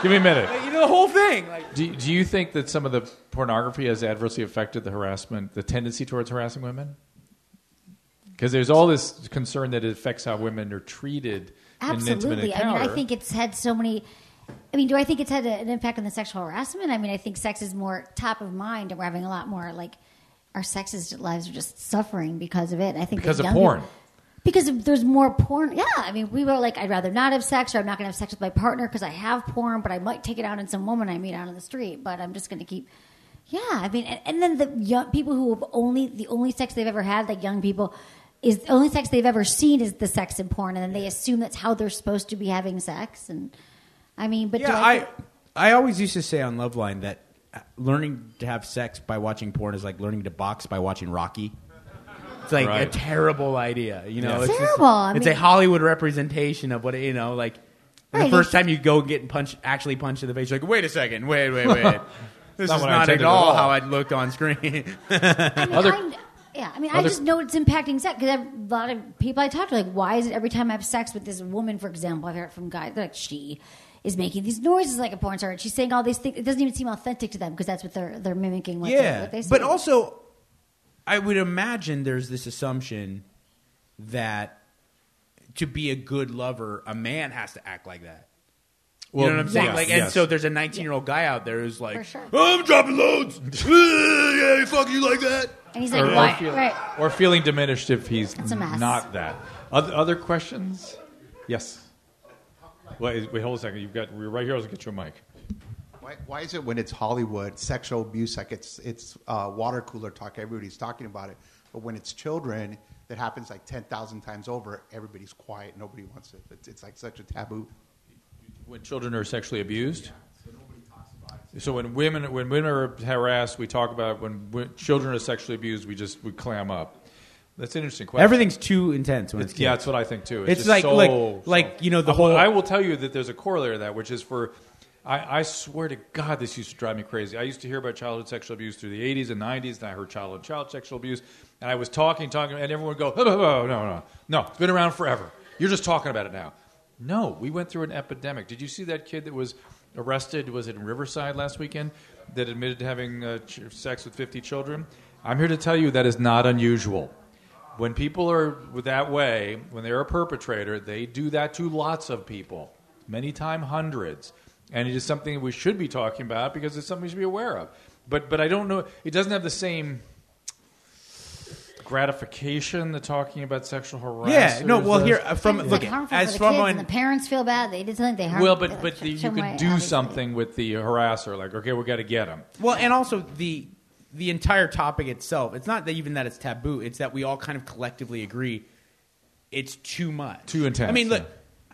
Give me a minute. you know the whole thing. Like, Do, do you think that some of the pornography has adversely affected the harassment, the tendency towards harassing women? Because there's all this concern that it affects how women are treated in intimate Absolutely. I mean, encounter. I think it's had so many. I mean, do I think it's had a- an impact on the sexual harassment? I mean, I think sex is more top of mind, and we're having a lot more like our sexist lives are just suffering because of it. I think Because of porn. people- because there's more porn. Yeah, I mean, we were like, I'd rather not have sex, or I'm not going to have sex with my partner because I have porn, but I might take it out on some woman I meet out on the street. But I'm just going to keep. Yeah, I mean, and, and then the young people who have only the only sex they've ever had, like young people, is the only sex they've ever seen is the sex in porn, and then they assume that's how they're supposed to be having sex. And I mean, but do Yeah, I, I I always used to say on Loveline that uh, learning to have sex by watching porn is like learning to box by watching Rocky. It's like a terrible idea, you know. Yeah. It's just- Terrible. I it's mean- a Hollywood representation of what you know, like Right, the first time you go get punched, actually punched in the face, you're like, wait a second, wait, wait, wait. This Not is not at intended at all, all. how I looked on screen. I mean, Other- I, yeah, I mean, I just know it's impacting sex because a lot of people I talk to, like, why is it every time I have sex with this woman, for example, I've heard from guys they're like she is making these noises like a porn star, and she's saying all these things. It doesn't even seem authentic to them because that's what they're they're mimicking. What they- yeah, what they say. but also, I would imagine there's this assumption that to be a good lover, a man has to act like that. You Well, know what I'm saying? yes, like, and yes. so there's a 19 year old guy out there who's like, For sure. "Oh, I'm dropping loads. yeah, fuck you like that. And he's like, or, or feel- right. or feeling diminished if he's It's a mess. not that. Other, other questions? Yes. Wait, wait, hold a second. You've got we're right here. I'll get you a mic. Why, why is it when it's Hollywood sexual abuse like it's it's uh, water cooler talk? Everybody's talking about it, but when it's children, that happens like ten thousand times over. Everybody's quiet. Nobody wants it. It's, it's like such a taboo. When children are sexually abused. So when women when women are harassed, we talk about it. when, when children are sexually abused, we just we clam up. That's an interesting question. Everything's too intense when it's, It's, yeah, that's what I think too. It's just like- so- like- like, you know, the I will- whole- I will tell you that there's a corollary to that, which is for. I, I swear to God, this used to drive me crazy. I used to hear about childhood sexual abuse through the 80s and 90s, and I heard childhood child sexual abuse, and I was talking, talking, and everyone would go, "Oh, no, no, no, no, it's been around forever. You're just talking about it now. No, we went through an epidemic. Did you see that kid that was arrested? Was it in Riverside last weekend? That admitted to having uh, ch- sex with 50 children? I'm here to tell you that is not unusual. When people are that way, when they're a perpetrator, they do that to lots of people, many times hundreds. And it is something we should be talking about because it's something we should be aware of. But, but I don't know, it doesn't have the same gratification that talking about sexual harassment. yeah. No. Well, here uh, from It's look like harmful as for the from kids, on and the parents feel bad. They did something. They harm. well, but like, but the, you show can do obviously. something with the harasser, like okay, we got to get him. Well, and also the the entire topic itself. It's not that even that it's taboo. It's that we all kind of collectively agree it's too much, Too intense, I mean, look.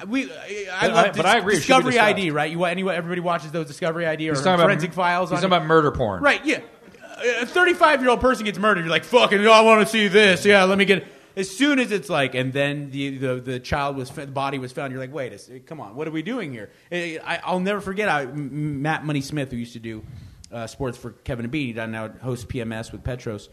We, I, I love I- dis- I agree, it Discovery. ID, right? You want anyone? Everybody watches those Discovery ID or Forensic about, Files. He's on talking about murder porn, Right, yeah. A 35 year old person gets murdered. You're like, fucking, I want to see this. Yeah, let me get it. As soon as it's like, and then the, the, the child was, the body was found, you're like, wait, a come on, what are we doing here? I, I- I'll never forget I, Matt Money Smith, who used to do uh, sports for Kevin and Bean, I now host PMS with Petros.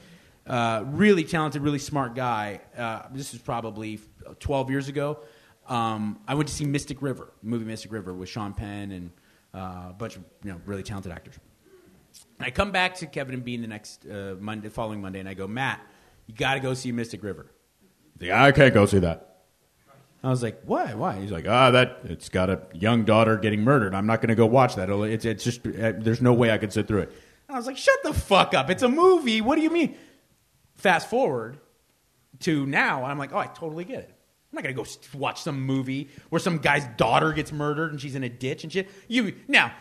Uh, really talented, really smart guy. Uh, this is probably 12 years ago. Um, I went to see Mystic River, movie Mystic River with Sean Penn and uh, a bunch of you know really talented actors. I come back to Kevin and Bean the next uh, Monday, following Monday, and I go, Matt, you got to go see Mystic River. Like, I can't go see that. I was like, why? Why? He's like, ah, that it's got a young daughter getting murdered. I'm not going to go watch that. It's, it's just uh, there's no way I could sit through it. And I was like, shut the fuck up. It's a movie. What do you mean? Fast forward to now, and I'm like, oh, I totally get it. I'm not gonna go watch some movie where some guy's daughter gets murdered and she's in a ditch and shit. You now,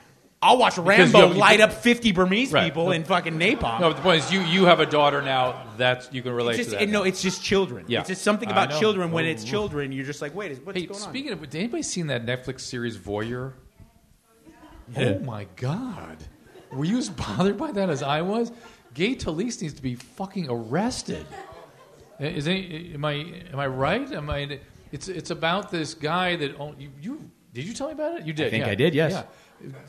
I'll watch Rambo have- light up 50 Burmese Right. people in fucking napalm. No, but the point is, you you have a daughter now. That's you can relate just, to that. it- no, it's just children. Yeah. It's just something about children. When Oh, it's children, you're just like, wait, what's Hey, going on? speaking of, did anybody seen that Netflix series Voyeur? Oh my god, were you as bothered by that as I was? Gay Talese needs to be fucking arrested. Is any, am I am I right? Am I? It's it's about this guy that own, you, you did you tell me about it? You did. I think yeah. I did, yes. Yeah.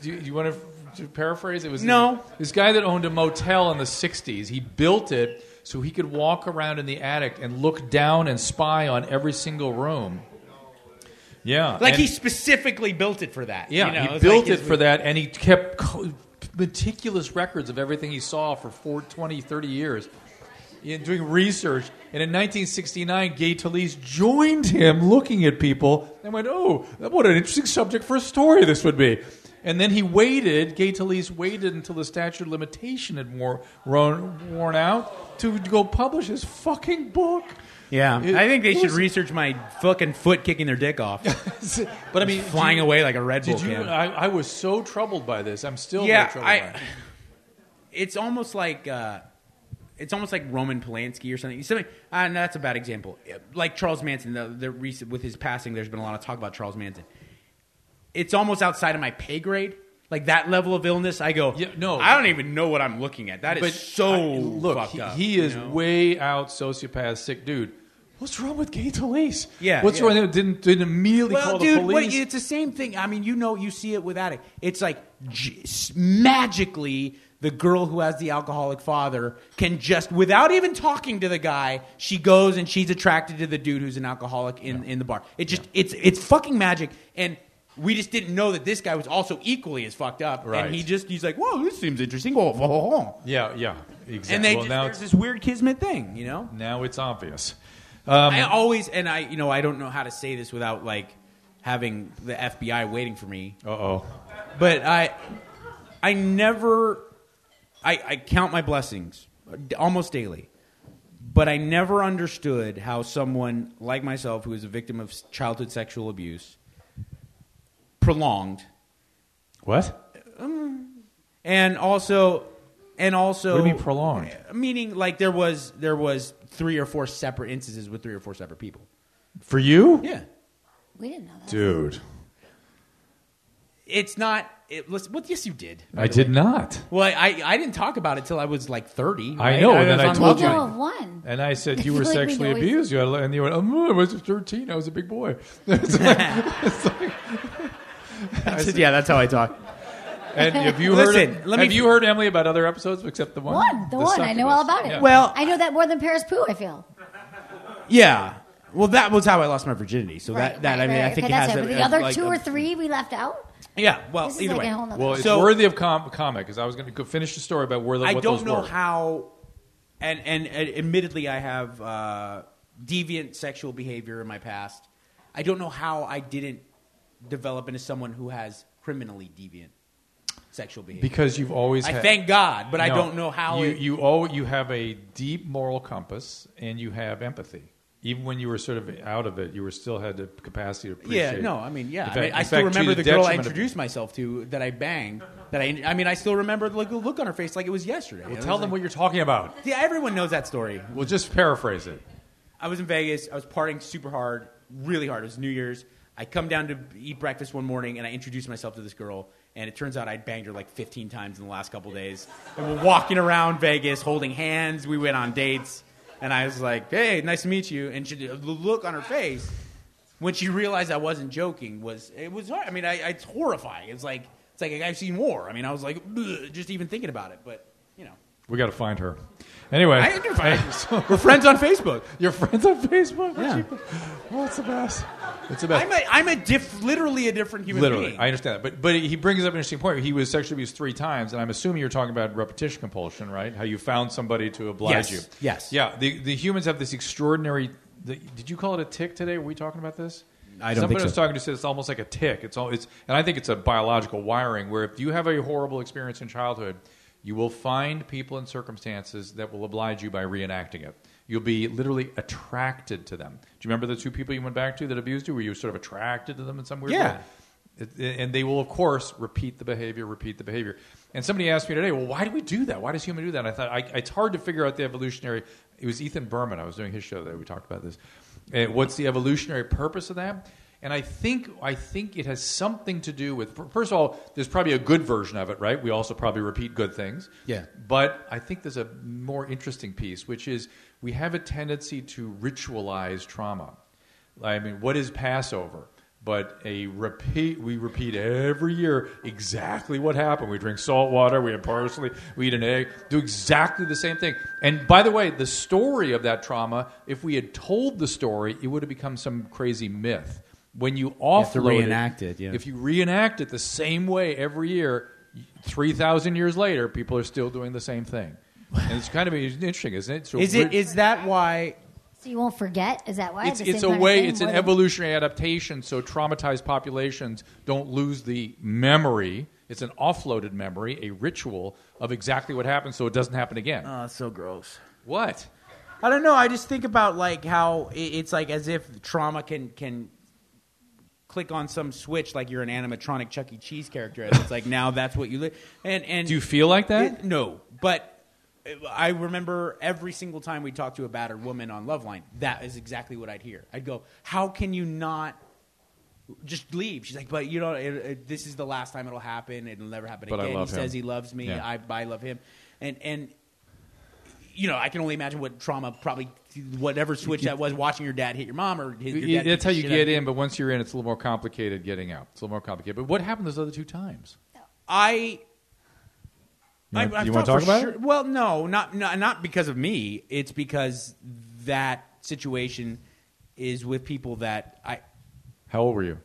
Do you, you want to, to paraphrase? It was No. This guy that owned a motel in the '60s. He built it so he could walk around in the attic and look down and spy on every single room. Yeah, like and- he specifically built it for that. yeah, you know? he built like it for that, and he kept co- meticulous records of everything he saw for four, 20, 30 years. In doing research, and in 1969, Gay Talese joined him, looking at people, and went, "Oh, what an interesting subject for a story this would be." And then he waited. Gay Talese waited until the statute of limitation had wore, worn, worn out to go publish his fucking book. Yeah, It- I think they should research my fucking foot kicking their dick off. But I mean, flying you- away like a Red Bull Did you? can. I, I was so troubled by this. I'm still yeah, very troubled by I. it. It's almost like uh, it's almost like Roman Polanski or something. Something, uh, no, that's a bad example. Like Charles Manson, the, the recent with his passing, there's been a lot of talk about Charles Manson. It's almost outside of my pay grade. Like that level of illness, I go. Yeah, no. I don't even know what I'm looking at. That is so I- look, fucked he, up. he you is know? way out sociopath, sick dude. What's wrong with Gay Talese? Yeah, What's yeah. wrong? Didn't didn't immediately Well, call dude, the what- police? it's the same thing. I mean, you know, you see it with addict. It's like magically the girl who has the alcoholic father can just, without even talking to the guy, she goes and she's attracted to the dude who's an alcoholic in, in the bar. It just, it's it's fucking magic. And we just didn't know that this guy was also equally as fucked up. Right. And he just, he's like, whoa, this seems interesting. Oh, oh, oh, oh. yeah, yeah, exactly. And they well, just, now there's it's, this weird kismet thing, you know? now it's obvious. Um, I always, and I, you know, I don't know how to say this without like having the FBI waiting for me. Uh oh. But I, I never, I, I count my blessings almost daily. but I never understood how someone like myself, who is a victim of childhood sexual abuse, prolonged, What? Um, and also, and also, What do you mean prolonged? Meaning, like there was there was three or four separate instances with three or four separate people. For you? Yeah, We didn't know that. Dude. it's not. It, listen, well, yes, you did. I did way. not. Well, I, I didn't talk about it till I was like thirty. I right? know, and then I told you. of one. And I said you were like sexually know abused. You had, and you went, oh, I was 13. I was a big boy. It's like- it's like- I said, yeah, that's how I talk. and have you heard? Listen, let me- have you heard Emily about other episodes except the one? One, the, one. I know succubus? all about it. Yeah. Well- I know that more than Paris Poo. I feel. Yeah. Well, that was how I lost my virginity. So that, that I mean, I think okay, it has that's a, it. But the a- other like two a- or three we left out. Yeah. Well, This is either like way. a whole nother. Well, it's So- worthy of com- comic because I was going to finish the story about where the, I what don't those know were. how, and, and and admittedly, I have uh, deviant sexual behavior in my past. I don't know how I didn't develop into someone who has criminally deviant sexual behavior. because you've always. I had, thank God, but I don't know how. you it, you all you have a deep moral compass and you have empathy. Even when you were sort of out of it, you were still had the capacity to appreciate. yeah, no, I mean, yeah, In I, mean, I still fact, remember the the girl I introduced myself to that I banged. That I, I mean, I still remember the look on her face like it was yesterday. Well, tell them like- what you're talking about. Yeah, everyone knows that story. We'll just paraphrase it. I was in Vegas. I was partying super hard, really hard. It was New Year's. I come down to eat breakfast one morning, and I introduced myself to this girl. And it turns out I'd banged her like 15 times in the last couple days. And we're walking around Vegas, holding hands. We went on dates, and I was like, "Hey, nice to meet you." And she, the look on her face when she realized I wasn't joking was it was hard. I mean, I, it's horrifying. It's like it's like I've seen war. I mean, I was like, just even thinking about it. But We got to find her. Anyway, I find we're friends on Facebook. your friends on Facebook. Yeah. Oh, it's the best. It's the best. I'm a, I'm a diff, literally a different human Literally, being. I understand that, but but he brings up an interesting point. He was sexually abused three times, and I'm assuming you're talking about repetition compulsion, right? How you found somebody to oblige Yes, you. yes. Yeah. The the humans have this extraordinary. The, did you call it a tick today? Were we talking about this? I don't Somebody think was so. talking to said it's almost like a tick. It's all it's, and I think it's a biological wiring where if you have a horrible experience in childhood, you will find people and circumstances that will oblige you by reenacting it. You'll be literally attracted to them. Do you remember the two people you went back to that abused you? Were you sort of attracted to them in some weird Yeah. way? And they will, of course, repeat the behavior, repeat the behavior. And somebody asked me today, well, why do we do that? Why does human do that? And I thought I, it's hard to figure out the evolutionary. It was Ethan Bearman. I was doing his show there. We talked about this. Uh, what's the evolutionary purpose of that? And I think I think it has something to do with. First of all, there's probably a good version of it, right? We also probably repeat good things. Yeah. But I think there's a more interesting piece, which is we have a tendency to ritualize trauma. I mean, what is Passover? But a repeat, we repeat every year exactly what happened. We drink salt water, we have parsley, we eat an egg, do exactly the same thing. And by the way, the story of that trauma, if we had told the story, it would have become some crazy myth. When you offload have reenact it, yeah. if you reenact it the same way every year, three thousand years later, people are still doing the same thing. And it's kind of interesting, isn't it? So Is it? rit- Is that why? So you won't forget? Is that why? it's, it's a way it's an evolutionary adaptation so traumatized populations don't lose the memory it's an offloaded memory a ritual of exactly what happened so it doesn't happen again Oh, it's so gross. what I don't know. I just think about like how it's like as if trauma can can click on some switch like you're an animatronic Chuck E. Cheese character, and it's like now that's what you live. And and do you feel like that It- no, but I remember every single time we talked to a battered woman on Loveline, that is exactly what I'd hear. I'd go, "How can you not just leave?" She's like, "But you know, it, it, this is the last time it'll happen. It'll never happen But I again." love he says he loves me. Yeah. I, I love him, and and you know, I can only imagine what trauma probably whatever switch that was watching your dad hit your mom or his, your dad that's how you get in but once you're in it's a little more complicated getting out it's a little more complicated but what happened those other two times I. You want- I- I've you wanna talk about sure- it? Well, no, not, not not because of me. It's because that situation is with people that I how old were you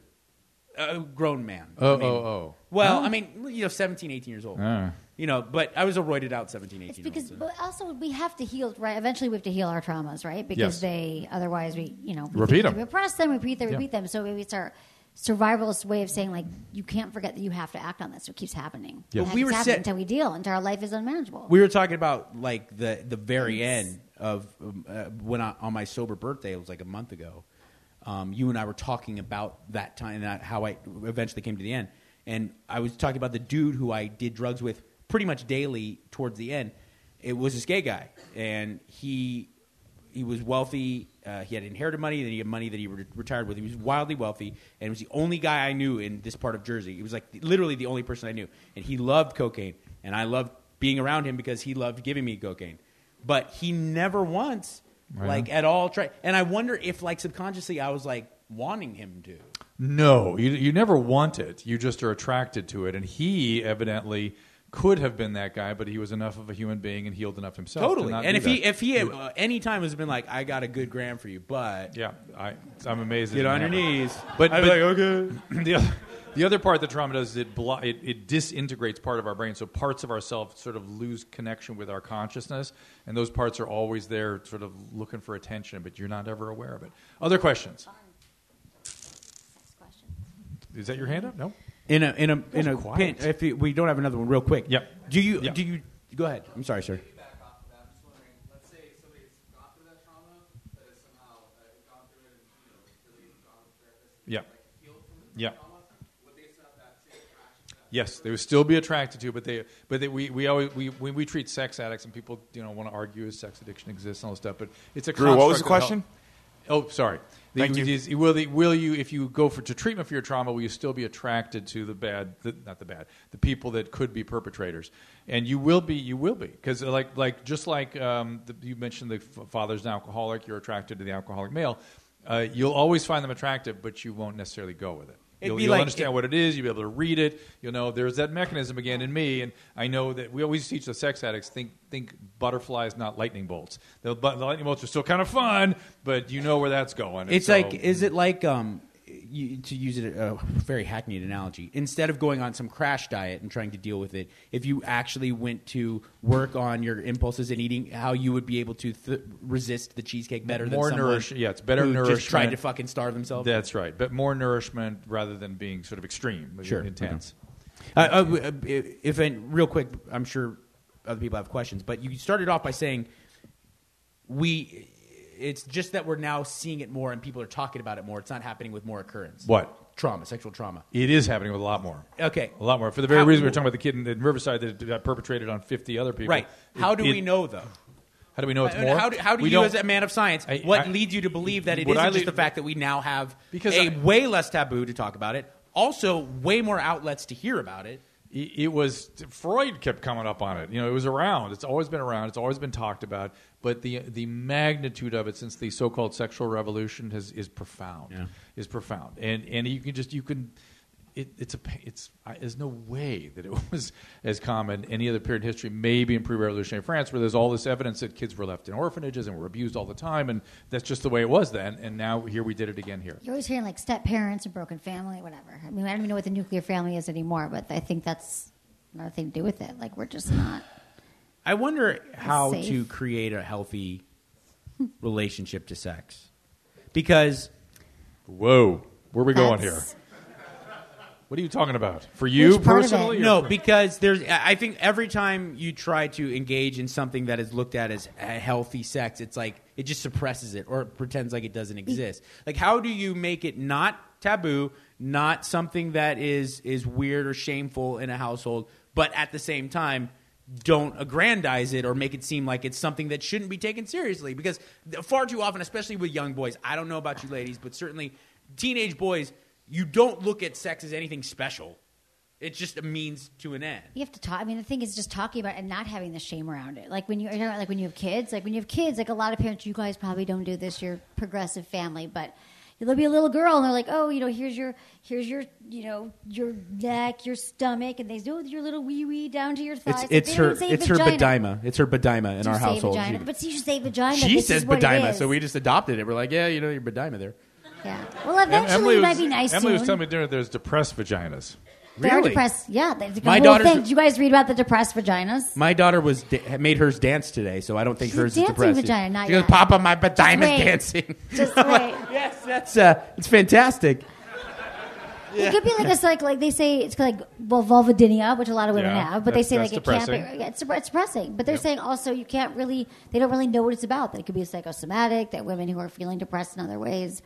a grown man. oh I mean, oh oh Well, Huh? I mean, you know, 17, 18 years old. Ah. You know, but I was a roided out 17, 18 It's year because, old. but also we have to heal, right? Eventually, we have to heal our traumas, right? Because Yes. they, otherwise, we, you know, we Repeat can- 'em. We repress them, repeat them, Yeah. repeat them. So maybe it's our survivalist way of saying like you can't forget that you have to act on this. So it keeps happening. Yeah. And we were set- until we deal, until our life is unmanageable. we were talking about like the the very end of um, uh, when I, on my sober birthday it was like a month ago um, you and i were talking about that time that how i eventually came to the end and i was talking about the dude who i did drugs with pretty much daily towards the end it was this gay guy and he he was wealthy. Uh, he had inherited money, then he had money that he re- retired with. He was wildly wealthy, and he was the only guy I knew in this part of Jersey. He was like literally the only person I knew, and he loved cocaine, and I loved being around him because he loved giving me cocaine. But he never once, Right. like at all, tried. And I wonder if, like subconsciously, I was like wanting him to. No, you, you never want it. You just are attracted to it. And he evidently could have been that guy, but he was enough of a human being and healed enough himself. to Totally. not And do if he if he uh, any time has been like, I got a good gram for you, but yeah, I, I'm amazed. get on your knees. But, I'd but be like, okay. the, other, the other part that trauma does is it, blo- it, it disintegrates part of our brain, so parts of ourselves sort of lose connection with our consciousness, and those parts are always there, sort of looking for attention, but you're not ever aware of it. Other questions? Is that your hand up? No. In a in a in a was pin, if you, we don't have another one, real quick. Yep. Do you Yep. do you go ahead? I'm sorry, sir. Piggyback off of that, I'm just wondering, let's say somebody's gone through that trauma, that has somehow uh, gone through it and, you know, really gone to a therapist and Yeah. like healed from the Yeah. trauma, would they still have that same attraction to that? Yes, they would still be attracted to, but they, but they, we, we always, we, when we treat sex addicts and people, you know, want to argue if sex addiction exists and all this stuff, but it's a Drew, what was the question? health- Oh, sorry. The- Thank you. is- will, the, will you, if you go for to treatment for your trauma, will you still be attracted to the bad, the, not the bad, the people that could be perpetrators? And you will be, you will be, because like, like just like um, the, you mentioned, the father's an alcoholic, you're attracted to the alcoholic male. Uh, you'll always find them attractive, but you won't necessarily go with it. It'd You'll, you'll like- understand it- what it is. You'll be able to read it. You'll know there's that mechanism again in me, and I know that we always teach the sex addicts think think butterflies, not lightning bolts. The, the lightning bolts are still kind of fun, but you know where that's going. It's so- like, is it like, um, you, to use it a very hackneyed analogy, instead of going on some crash diet and trying to deal with it, if you actually went to work on your impulses and eating, how you would be able to th- resist the cheesecake better More than someone nourish- yeah, it's better who just tried to fucking starve themselves. that's right, but more nourishment rather than being sort of extreme, Sure. intense. Uh, uh, if and real quick, I'm sure other people have questions, but you started off by saying we. It's just that we're now seeing it more and people are talking about it more. It's not happening with more occurrence. What? trauma, sexual trauma? It is happening with a lot more. Okay, A lot more. For the very How- reason we were talking about the kid in, in Riverside that got perpetrated on 50 other people. right. How It- do it- we know though? How do we know it's Uh, more? How do, how do We you, don't- as a man of science, I- what I- leads you to believe that it What isn't I just lead- the fact that we now have Because a I- way less taboo to talk about it, also way more outlets to hear about it? It was Freud kept coming up on it. You know, it was around. It's always been around. It's always been talked about. But the the magnitude of it since the so-called sexual revolution has is profound. Yeah. Is profound. And and you can just you can. It, it's a it's I, there's no way that it was as common any other period in history. Maybe in pre-revolutionary France, where there's all this evidence that kids were left in orphanages and were abused all the time, and that's just the way it was then. And now here we did it again here. You're always hearing like step parents and broken family, whatever. I mean, I don't even know what the nuclear family is anymore, but I think that's nothing to do with it. Like we're just not. I wonder how Safe. to create a healthy relationship to sex, because Whoa, where are we going here? That's- What are you talking about? For you Which part of it? personally? or no, for- because there's. I think every time you try to engage in something that is looked at as a healthy sex, it's like it just suppresses it or pretends like it doesn't mm. exist. Like, how do you make it not taboo, not something that is is weird or shameful in a household, but at the same time? Don't aggrandize it or make it seem like it's something that shouldn't be taken seriously. Because far too often, especially with young boys, I don't know about you ladies, but certainly teenage boys, you don't look at sex as anything special. It's just a means to an end. You have to talk. I mean, the thing is just talking about it and not having the shame around it. Like when you, you know, like when you have kids. Like when you have kids, like a lot of parents, you guys probably don't do this. You're progressive family, but there'll be a little girl, and they're like, "Oh, you know, here's your, here's your, you know, your neck, your stomach," and they do oh, your little wee wee down to your thighs. It's it's her don't say it's her vagina. bedyma. It's her bedyma in Do our household. vagina? She- but you should say vagina. she This says is what it bedyma, is. so we just adopted it. We're like, yeah, you know, your bedyma there. Yeah. Well, eventually Emily it was, might be nice Emily was telling me dinner there's depressed vaginas. They are Really? depressed. Yeah, they, My the whole daughter's- thing. Did you guys read about the depressed vaginas? My daughter was da- made hers dance today, so I don't think She's a hers is dancing depressing. vagina, not she goes, yet. Papa, my bedyma's wait. dancing. Just I'm like, wait. yes, that's uh, it's fantastic. It could be like a like like they say it's like well vulvodynia, which a lot of women Yeah, have, but they that's- say that's like it can't depressing. be. It's, it's depressing, but they're saying also you can't really. They don't really know what it's about. That it could be psychosomatic. That women who are feeling depressed in other ways,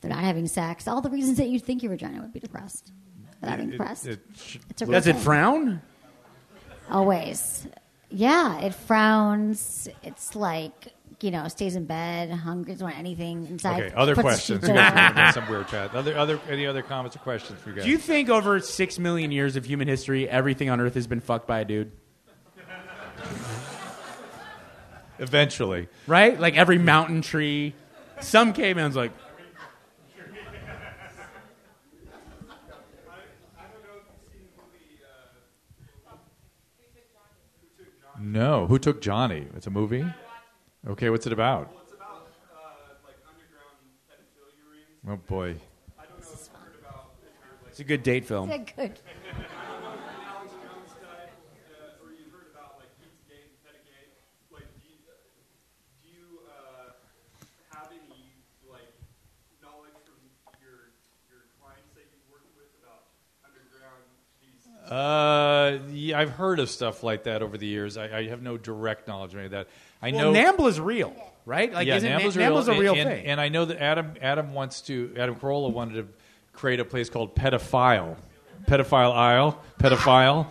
they're not having sex. All the reasons that you'd think your vagina would be depressed without being depressed. it sh- it's a real Does it thing. frown? Always. Yeah, it frowns. It's like you know, stays in bed, hungry, doesn't want anything inside. Okay, other questions. sheets You guys over. are doing some weird chat. Other, other, any other comments or questions for you guys? Do you think over six million years of human history, everything on Earth has been fucked by a dude? Eventually, Right? Like every mountain tree. Some caveman's like, no. Who took Johnny? It's a movie. Okay, what's it about? It's about uh, like underground pedophilia rings. Oh boy. I don't know if you've heard about if like it's a good date film. Is that good? Alex Jones died, uh, or you heard about like Pizzagate and Pedagate. Like, do you, do you uh, have any like knowledge from your your clients that you work with about underground these? Uh, yeah, I've heard of stuff like that over the years. I, I have no direct knowledge of any of that. I Well, know NAMBLA is real, right? Like, yeah, isn't NAMBLA's NAMBLA's a real and, thing. And I know that Adam Adam wants to Adam Carolla wanted to create a place called Pedophile, Pedophile Isle, Pedophile.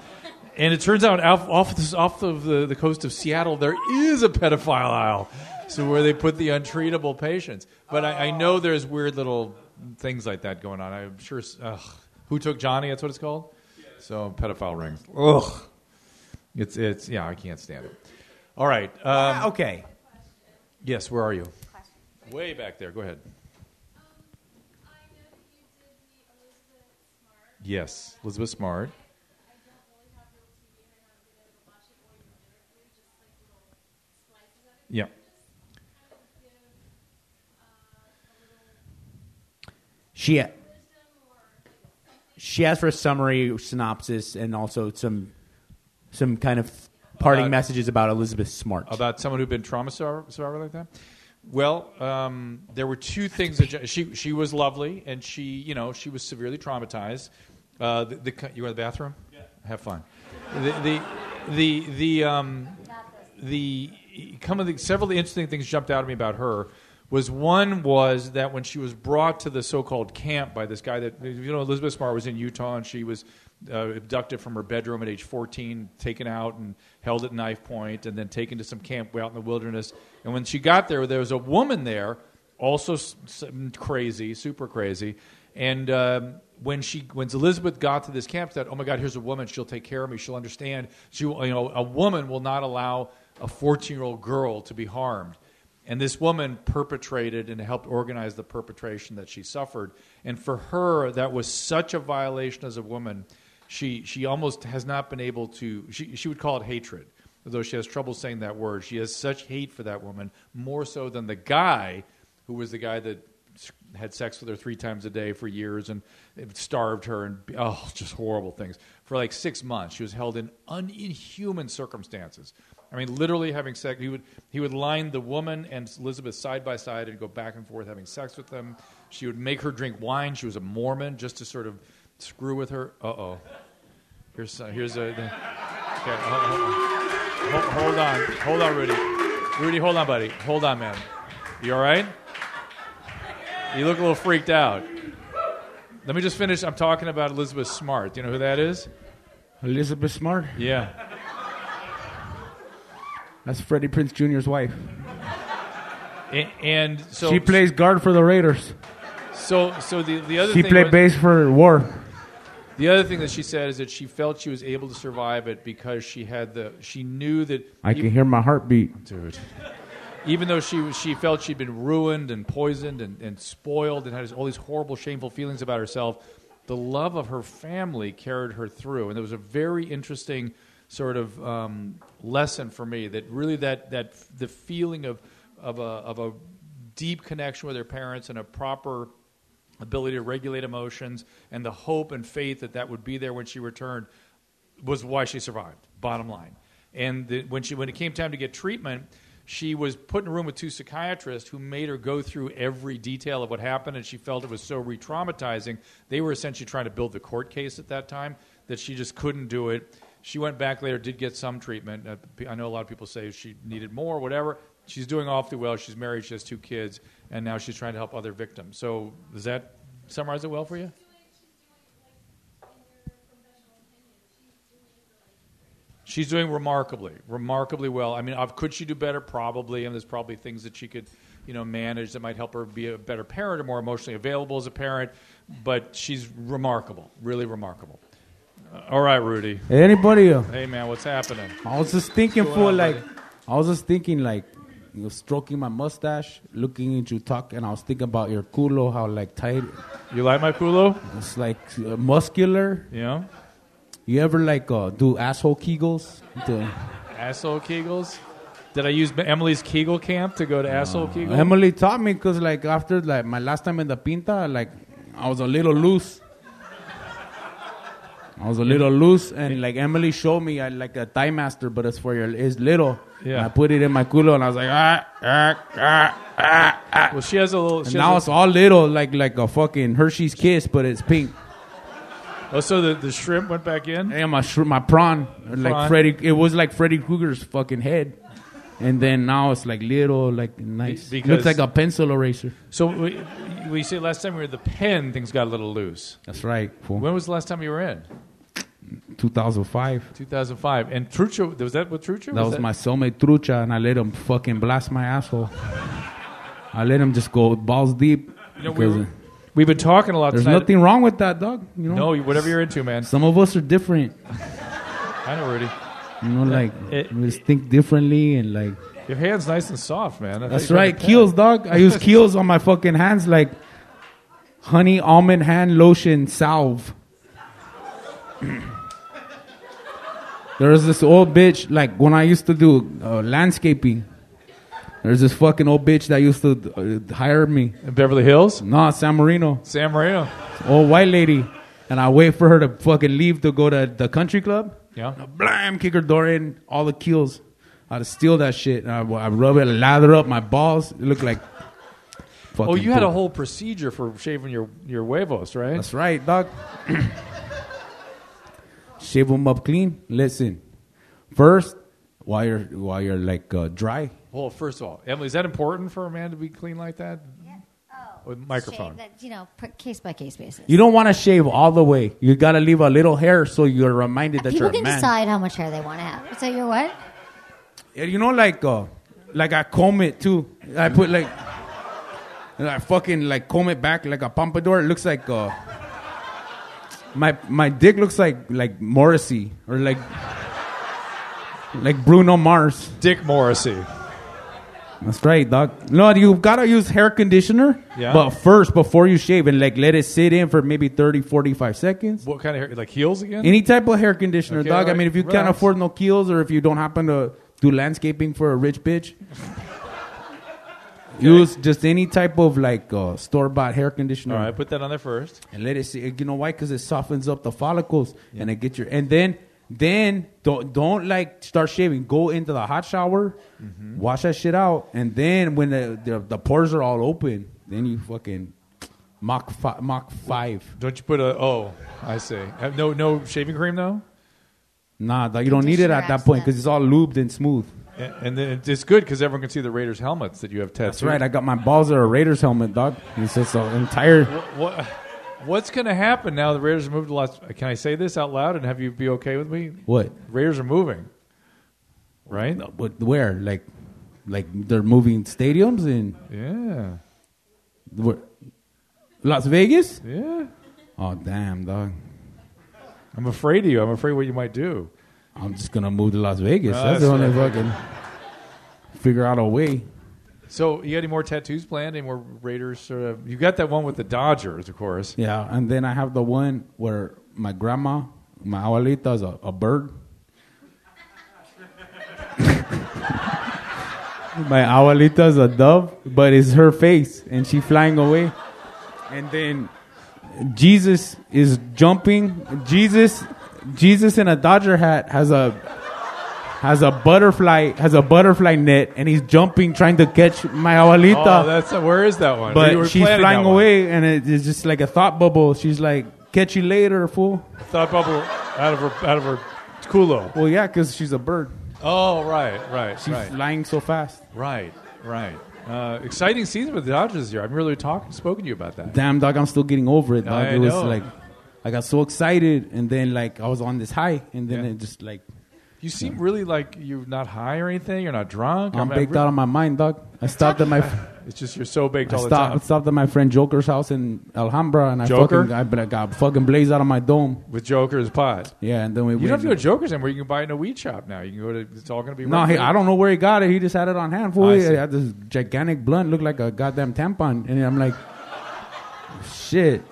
And it turns out off, off, this, off of the, the coast of Seattle, there is a pedophile aisle. So where they put the untreatable patients. But I, I know there's weird little things like that going on. I'm sure. Ugh. Who took Johnny? That's what it's called. So pedophile rings. Ugh. It's it's yeah. I can't stand it. All right. Um, Ah, okay. Yes, where are you? Way back there. Go ahead. Yes, Elizabeth Smart. Yeah. She she asked for a summary synopsis and also some some kind of parting About- messages about Elizabeth Smart. About someone who'd been trauma survivor, survivor like that. Well, um, there were two things that Jo- she she was lovely and she you know she was severely traumatized. Uh, the, the co- you go to the bathroom. Yeah. Have fun. The the the the um, the come of the several of the interesting things jumped out at me about her was one was that when she was brought to the so-called camp by this guy that you know Elizabeth Smart was in Utah and she was uh, abducted from her bedroom at age 14, taken out and held at knife point, and then taken to some camp out in the wilderness. And when she got there, there was a woman there, also s- crazy, super crazy. And um, when she, when Elizabeth got to this camp, said, "Oh my God, here's a woman. She'll take care of me. She'll understand. She, you know, a woman will not allow a 14-year-old girl to be harmed." And this woman perpetrated and helped organize the perpetration that she suffered. And for her, that was such a violation as a woman. She, she almost has not been able to, she, she would call it hatred, although she has trouble saying that word. She has such hate for that woman, more so than the guy who was the guy that had sex with her three times a day for years and starved her and, oh, just horrible things. For like six months, she was held in un- inhuman circumstances. I mean, literally having sex. He would he would line the woman and Elizabeth side by side and go back and forth having sex with them. She would make her drink wine. She was a Mormon just to sort of screw with her. Uh oh. Here's uh, here's a. The, okay, hold, hold, hold, hold on, hold on, Rudy. Rudy, hold on, buddy. Hold on, man. You all right? You look a little freaked out. Let me just finish. I'm talking about Elizabeth Smart. Do you know who that is? Elizabeth Smart. Yeah. That's Freddie Prinze Jr.'s wife. A- And so she plays guard for the Raiders. So, so the the other She thing played was- bass for War. The other thing that she said is that she felt she was able to survive it because she had the she knew that I can hear my heartbeat. dude. Even though she was, she felt she'd been ruined and poisoned and, and spoiled and had all these horrible, shameful feelings about herself, the love of her family carried her through. And there was a very interesting sort of um, lesson for me that really that that the feeling of of a of a deep connection with her parents and a proper ability to regulate emotions and the hope and faith that that would be there when she returned was why she survived bottom line and the, when she when it came time to get treatment she was put in a room with two psychiatrists who made her go through every detail of what happened, and she felt it was so re-traumatizing. They were essentially trying to build the court case at that time that she just couldn't do it. She went back later, did get some treatment. Uh, I know a lot of people say she needed more, whatever. She's doing awfully well. She's married. She has two kids, and now she's trying to help other victims. So does that summarize it well for you? She's doing remarkably, remarkably well. I mean, could she do better? Probably, and there's probably things that she could, you know, manage that might help her be a better parent or more emotionally available as a parent. But she's remarkable, really remarkable. Uh, all right, Rudy. Hey, anybody? Uh, Hey, man, what's happening? I was just thinking, for on, like, buddy? I was just thinking, like, you know, stroking my mustache, looking at you talk, and I was thinking about your culo, how, like, tight. You like my culo? It's, like, uh, muscular. Yeah. You ever, like, uh, do asshole kegels? The- Asshole Kegels. Did I use Emily's Kegel camp to go to asshole Kegel? Emily taught me because, like, after, like, my last time in the Pinta, like, I was a little loose. I was a little loose, and like Emily showed me, I like a thigh master, but it's for your, it's little. Yeah. And I put it in my culo, and I was like, ah, ah, ah, ah, ah. Well, she has a little. And now has it's all little, like like a fucking Hershey's Kiss, but it's pink. oh, so the, the shrimp went back in. And my shrimp, my prawn, like Prawn. Freddy, it was like Freddy Krueger's fucking head, and then now it's like little, like nice. Be- because- Looks like a pencil eraser. So we, we say last time we were at the pen, things got a little loose. That's right. Fool. When was the last time you were in? 2005. 2005. And Trucho, was that with Trucho? That was my soulmate Trucha, and I let him fucking blast my asshole. I let him just go balls deep. You know, we were, we've been talking a lot there's tonight. nothing wrong with that, dog. You know, No, whatever you're into, man. some of us are different. I know, Rudy. You know, like it- we just think differently, and like Your hand's nice and soft, man. I that's right. Kiehl's, dog. I use Kiehl's on my fucking hands, like honey almond hand lotion salve. there was this old bitch, like when I used to do uh, landscaping. There's this fucking old bitch that used to uh, hire me. In Beverly Hills? No, San Marino. San Marino. Old white lady. And I wait for her to fucking leave to go to the country club. Yeah. Blam, kick her door in, all the Kiehl's. I'd steal that shit. And I, I rub it, lather up my balls. It looked like. Oh, you had a whole procedure for shaving your, your huevos, right? That's right, dog. Shave them up clean. Listen, first, while you're while you're like uh, dry, Well, first of all, Emily, is that important for a man to be clean like that? Yeah. Oh, With microphone. Shave that, you know, case by case basis. you don't want to shave all the way. You gotta leave a little hair so you're reminded that People you're a man. People can man. decide how much hair they want to have. So you're what? Yeah, You know, like uh, like I comb it too. I put like, I fucking like comb it back like a pompadour. It looks like uh, my my dick looks like like Morrissey or like like Bruno Mars. Dick Morrissey. That's right, dog. No, you gotta use hair conditioner. Yeah. But first, before you shave, and like let it sit in for maybe 30, 45 seconds. What kind of hair? Like heels again? Any type of hair conditioner, Okay, dog. I mean, if you can't relax. afford no Kiehl's, or if you don't happen to do landscaping for a rich bitch, use just any type of like uh, store bought hair conditioner. All right, put that on there first. and let it see. You know why? Because it softens up the follicles, and it gets your. And then, then don't don't like start shaving. Go into the hot shower, Mm-hmm. wash that shit out, and then when the the, the pores are all open, then you fucking Mach fi- Mach five. Don't you put a? Oh, I see. Uh, No, no shaving cream though. Nah, dog, you don't need it at that point because it's all lubed and smooth. And, and then it's good because everyone can see the Raiders helmets that you have tattooed. That's right. I got my balls are a Raiders helmet, dog. It's just an entire. What, what's going to happen now? The Raiders are moved to Las. Can I say this out loud and have you be okay with me? What? Raiders are moving. Right? But where? Like, like they're moving stadiums in Yeah. where? Las Vegas. Yeah. Oh damn, dog. I'm afraid of you. I'm afraid what you might do. I'm just gonna move to Las Vegas. No, that's, the only fucking figure out a way. So you got any more tattoos planned? Any more Raiders sort of? You got that one with the Dodgers, of course. Yeah, and then I have the one where my grandma, my abuelita, is a, a bird. my abuelita is a dove, but it's her face, and she flying away. And then Jesus is jumping. Jesus, Jesus in a Dodger hat has a has a butterfly has a butterfly net and he's jumping trying to catch my abuelita. Oh, that's where is that one? But she's flying away and it, it's just like a thought bubble. She's like, "Catch you later, fool." Thought bubble out of her out of her culo. Well, yeah, because she's a bird. Oh, right, right, She's right, flying so fast. right, right. Uh, exciting season with the Dodgers this year. I've really talked, spoken to you about that. Damn, dog, I'm still getting over it. Dog. I it was like, I got so excited, and then like I was on this high, and then Yeah. it just like You seem really like you're not high or anything. You're not drunk. I'm I mean, baked out of my mind, dog. I stopped at my. It's just you're so baked I all the stopped, time. stopped at my friend Joker's house in Alhambra, and I Joker? fucking I, but I got fucking blazed out of my dome. with Joker's pot. Yeah, and then we. You don't have to go to Joker's anymore. You can buy it in a weed shop now. You can go to. It's all going to be. No, he, I don't know where he got it. He just had it on hand. Fool. I He had this gigantic blunt, looked like a goddamn tampon, and I'm like, shit.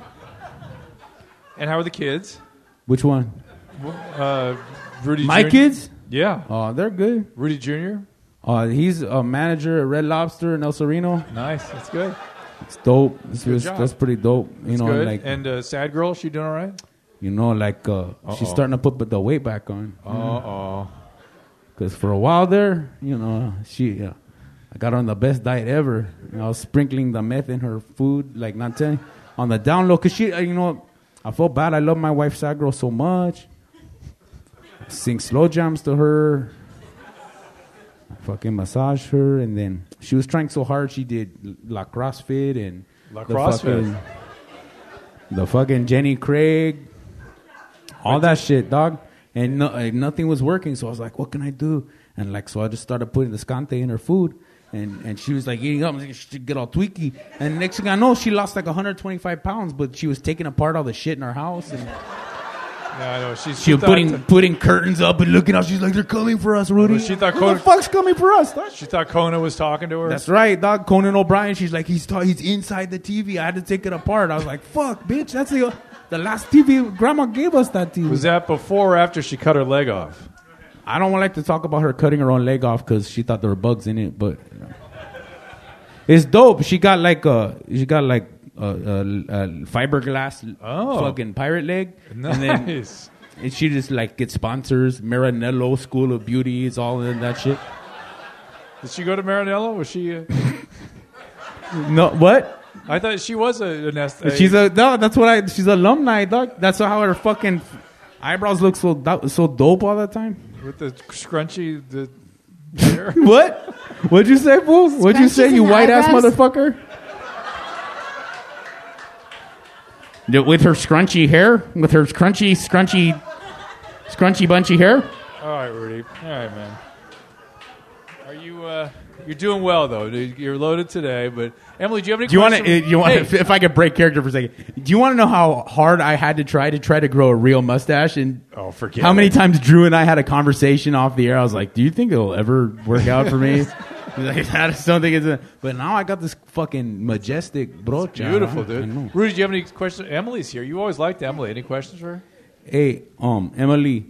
And how are the kids? Which one? Uh, Rudy. My Jr.? kids? Yeah. Oh, they're good. Rudy Jr. Uh, he's a manager at Red Lobster in El Sereno. Nice. That's good. It's dope. It's, Good that's pretty dope. You That's know, good. like and uh, sad girl, she doing all right? you know, like uh, she's starting to put the weight back on. Uh oh. Because for a while there, you know, she, uh, I got on the best diet ever. And I was sprinkling the meth in her food, like not telling, on the down low. Cause she, uh, you know, I felt bad. I love my wife sad girl so much. Sing slow jams to her. I fucking massage her, and then she was trying so hard. She did La CrossFit and La the CrossFit. fucking- the fucking Jenny Craig, all that shit, dog. And no, uh, nothing was working. So I was like, what can I do? And like, so I just started putting the scante in her food. And, and she was like eating up, and she get all tweaky. And next thing I know, she lost like 125 pounds, but she was taking apart all the shit in her house. And Yeah, I know. She's she was thought- putting putting curtains up and looking out. She's like, they're coming for us, Rudy. She thought Who Conan- the fuck's coming for us? dog? She thought Kona was talking to her. That's right, dog. Conan O'Brien. She's like, he's ta- he's inside the TV. I had to take it apart. I was like, fuck, bitch. That's the the last TV. Grandma gave us that TV. Was that before or after she cut her leg off? I don't like to talk about her cutting her own leg off because she thought there were bugs in it, but you know. it's dope. She got like a she got like a, a, a fiberglass Oh. fucking pirate leg, and then and she just like gets sponsors. Marinello School of Beauty is all in that shit. Did she go to Marinello? Was she? Uh, No, what? I thought she was a, an est- She's a no. That's what I. She's alumni, dog. That's how her fucking eyebrows look so do- so dope all the time. With the scrunchy the hair. What? What'd you say, fool? What'd you say, Scrunchies you and white ass eyebrows? motherfucker? Yeah, With her scrunchy hair, with her scrunchy, scrunchy, scrunchy, bunchy hair. All right, Rudy. All right, man. Are you? Uh, you're doing well though. You're loaded today. But Emily, do you have any? Do you want to? questions? You want? Hey, If, if I could break character for a second, do you want to know how hard I had to try to try to grow a real mustache? And Oh, forget how many it. times Drew and I had a conversation off the air. I was like, "Do you think it'll ever work out for me?" He's like, I just don't think it's. A, but now I got this fucking majestic brocha. beautiful, dude. Rudy, do you have any questions? Emily's here. You always liked Emily. Any questions for her? Hey, um, Emily,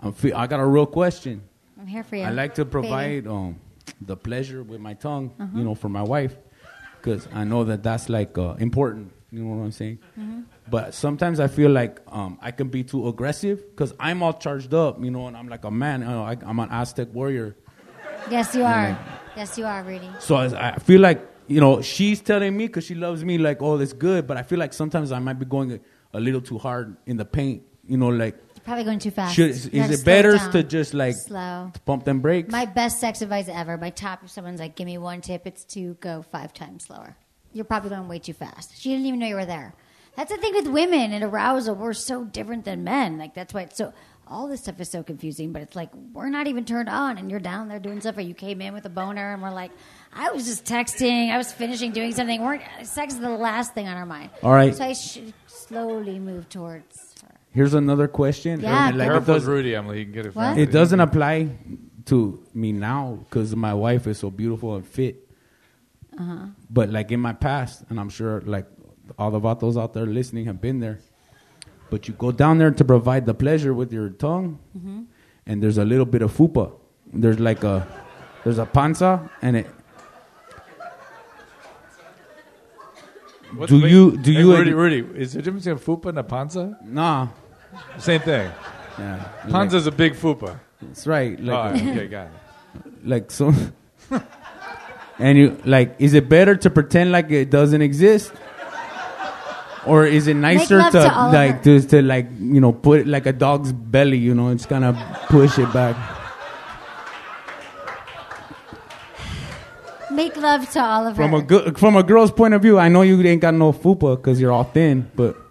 I'm fe- I got a real question. I'm here for you. I like to baby. provide um, the pleasure with my tongue, you know, for my wife, because I know that that's like uh, important. You know what I'm saying? But sometimes I feel like um, I can be too aggressive because I'm all charged up, you know, and I'm like a man. You know, I, I'm an Aztec warrior. Yes, you are. Yes, you are, Rudy. So I, I feel like you know she's telling me because she loves me like oh that's good, but I feel like sometimes I might be going a, a little too hard in the paint. You know, like probably going too fast. should, is it better down. to just like slow? pump them brakes? My best sex advice ever. My top. If someone's like, "Give me one tip," it's to go five times slower. You're probably going way too fast. She didn't even know you were there. That's the thing with women and arousal. We're so different than men. Like that's why it's so. All this stuff is so confusing. But it's like we're not even turned on, and you're down there doing stuff. Or you came in with a boner, and we're like, I was just texting. I was finishing doing something. We're sex is the last thing on our mind. All right. So I should slowly move towards. Here's another question. Yeah, like, it, Careful with Rudy, Emily. You can get it. What? it doesn't apply to me now because my wife is so beautiful and fit. Uh-huh. But like in my past, and I'm sure like all the vatos out there listening have been there. But you go down there to provide the pleasure with your tongue, Mm-hmm. and there's a little bit of fupa. There's like a there's a panza, and it. What's do the you- do Hey, you- Rudy? Rudy, is there a difference between fupa and a panza? Nah. Same thing. Yeah. Panza's a big fupa. That's right. Like, All right, okay, got it. like so. and you like, is it better to pretend like it doesn't exist, or is it nicer love to, to Oliver. like to, to like you know put it like a dog's belly? You know, it's kind of push it back. Make love to Oliver. From a good, from a girl's point of view, I know you ain't got no fupa because you're all thin, but What?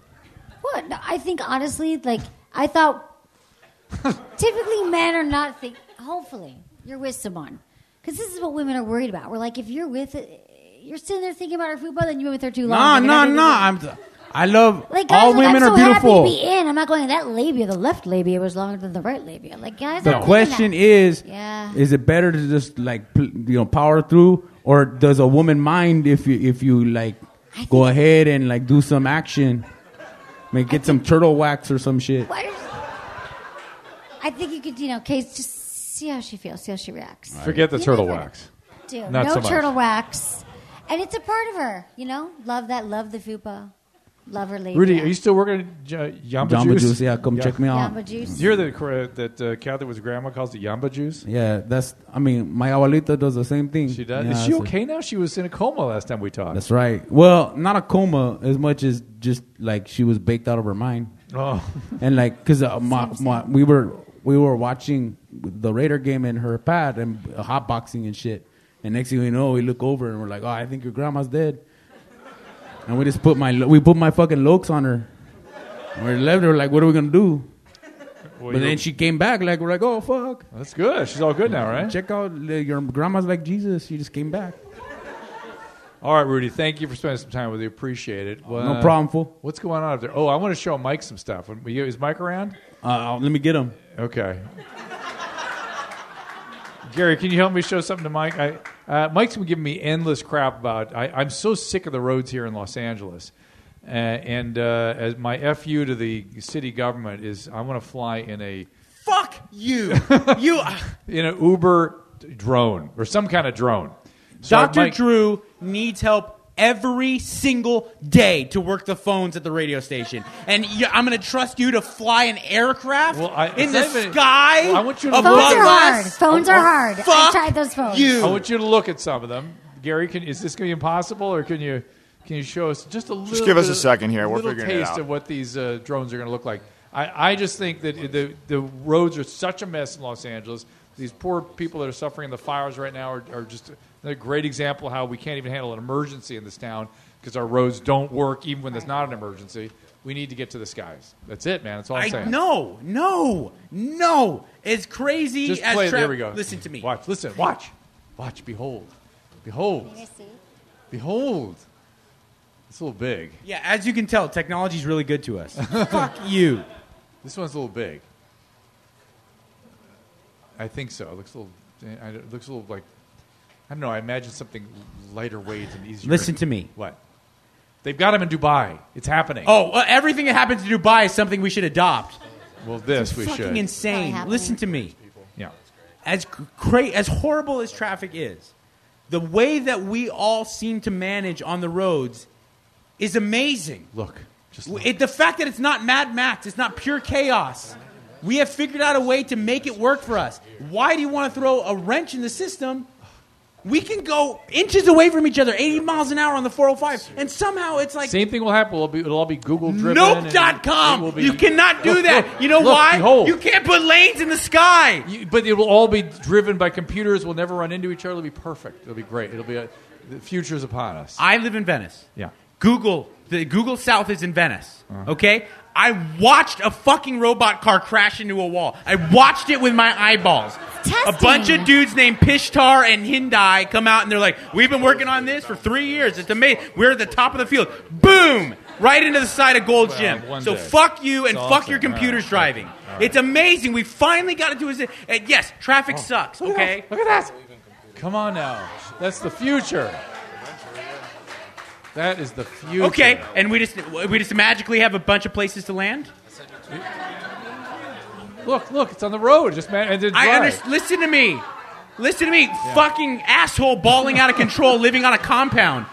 No, I think honestly, like I thought. typically, men are not think. Hopefully, you're with someone because this is what women are worried about. We're like, if you're with, you're sitting there thinking about her fupa, then you've been with her too long. nah, like, nah, nah. I'm, I love Like guys, all like, women I'm are so beautiful. Happy to be in. I'm not going that labia. The left labia was longer than the right labia. Like guys, The question is, Yeah. is it better to just like you know power through, or does a woman mind if you if you like go ahead and like do some action, like get some turtle wax or some shit? Why does- I think you could, you know, case just see how she feels, see how she reacts. Forget the You turtle never wax. Do Not no so much. turtle wax, and it's a part of her. You know, love that, love the fupa, love her labia. Rudy, are you still working at J- Yamba, Jamba Juice? Juice, yeah, come check me out. Yamba juice? You're the cor- that uh, Kathy was grandma calls it Yamba Juice. Yeah, that's. I mean, my abuelita does the same thing. She does. Yeah, Is she so- okay now? She was in a coma last time we talked. That's right. Well, not a coma as much as just like she was baked out of her mind. Oh, and like because uh, my, my, we were we were watching the Raider game in her pad and uh, hot boxing and shit. And next thing we know, we look over and we're like, "Oh, I think your grandma's dead." And we just put my we put my fucking lokes on her. And we left her like, "What are we gonna do?" Well, but then she came back like we're like, "Oh fuck!" that's good. She's all good now, right? Check out uh, your grandma's like Jesus. She just came back. All right, Rudy. Thank you for spending some time with you. Appreciate it. Well, No problem, fool. What's going on up there? Oh, I want to show Mike some stuff. Is Mike around? Uh, let me get him. Okay. Gary, can you help me show something to Mike? I, uh, Mike's been giving me endless crap about. I, I'm so sick of the roads here in Los Angeles, uh, and uh, as my fu to the city government is, I want to fly in a Fuck you. you, in an Uber drone or some kind of drone. So Dr. Mike- Drew needs help every single day to work the phones at the radio station. And you, I'm going to trust you to fly an aircraft Well, I- in the even- sky Well, I want you to above Phones are hard. us. Phones are hard. I tried those phones. you. I want you to look at some of them. Gary, can, is this going to be impossible, or can you can you show us just a little? Just give us a second here. We're little figuring it taste out. of what these uh, drones are going to look like. I, I just think that the the roads are such a mess in Los Angeles. These poor people that are suffering in the fires right now are, are just a great example of how we can't even handle an emergency in this town because our roads don't work even when there's not an emergency. We need to get to the skies. That's it, man. That's all I'm I saying. no, no, no. As crazy Just as play. tra- there we go. Listen to me. Watch. Listen. Watch. Watch. Behold. Behold. Behold. It's a little big. Yeah, as you can tell, technology's really good to us. Fuck you. This one's a little big. I think so. It looks a little. It looks a little like. I don't know. I imagine something lighter weight and easier. Listen to me. What? They've got them in Dubai. It's happening. Oh, well, everything that happens in Dubai is something we should adopt. well, this we Fucking should. insane. Probably Listen to me. yeah. As cra- as horrible as traffic is, the way that we all seem to manage on the roads is amazing. Look. Just look. It, the fact that it's not Mad Max, it's not pure chaos. We have figured out a way to make it work for us. Why do you want to throw a wrench in the system? We can go inches away from each other, 80 miles an hour on the 405, and somehow it's like Same thing will happen. It'll, be, it'll all be Google driven. Nope.com. be- You cannot do Look, that. look, you know look, why? behold. You can't put lanes in the sky. You- but it will all be driven by computers. We'll never run into each other. It'll be perfect. It'll be great. It'll be a, the is upon us. I live in Venice. yeah. Google, the Google South is in Venice. Uh-huh. Okay? I watched a fucking robot car crash into a wall. I watched it with my eyeballs. Testing. A bunch of dudes named Pishtar and Hindai come out and they're like, "We've been working on this for three years. It's amazing. We're at the top of the field. Boom! Right into the side of Gold's Well, Gym. one So day. fuck you and It's fuck your computers All right. driving. It's amazing. We finally got it to us. And yes, traffic oh. sucks. Look at Okay. that. Look at that. Come on now. That's the future. That is the future. Okay, and we just we just magically have a bunch of places to land. Look, look, it's on the road. Just man, and it's I dry. understand. Listen to me. Listen to me. Fucking asshole balling out of control living on a compound.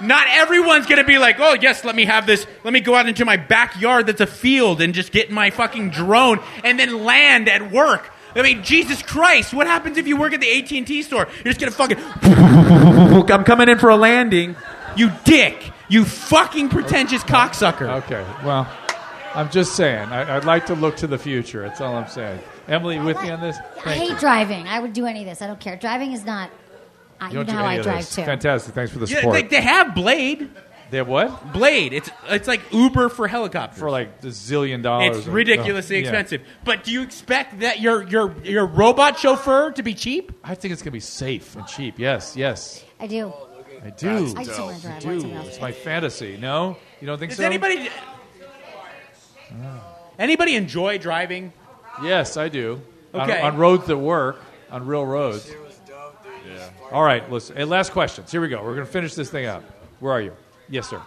Not everyone's gonna be like, oh yes, let me have this. Let me go out into my backyard that's a field and just get in my fucking drone and then land at work. I mean, Jesus Christ! What happens if you work at the AT and T store? You're just gonna fucking. I'm coming in for a landing. You dick! You fucking pretentious cocksucker. Okay. Well, I'm just saying. I, I'd like to look to the future. That's all I'm saying. Emily, you with me on this? I Thank hate you. driving. I would do any of this. I don't care. Driving is not. I, you, don't know do how any I of drive this. too. Fantastic. Thanks for the Yeah, support. like they have Blade. they have what? Blade. It's it's like Uber for helicopters. For like a zillion dollars. it's or- ridiculously oh, yeah. expensive. But do you expect that your your your robot chauffeur to be cheap? I think it's going to be safe and cheap. Yes, yes. I do. I do. I just want to drive. I want do. someone It's my fantasy. No? You don't think Does so? anybody anybody enjoy driving? Yes, I do. On- Okay. On, roads that work, on real roads. Yeah. All right, listen. Hey, last questions. Here we go. We're going to finish this thing up. Where are you? Yes, sir.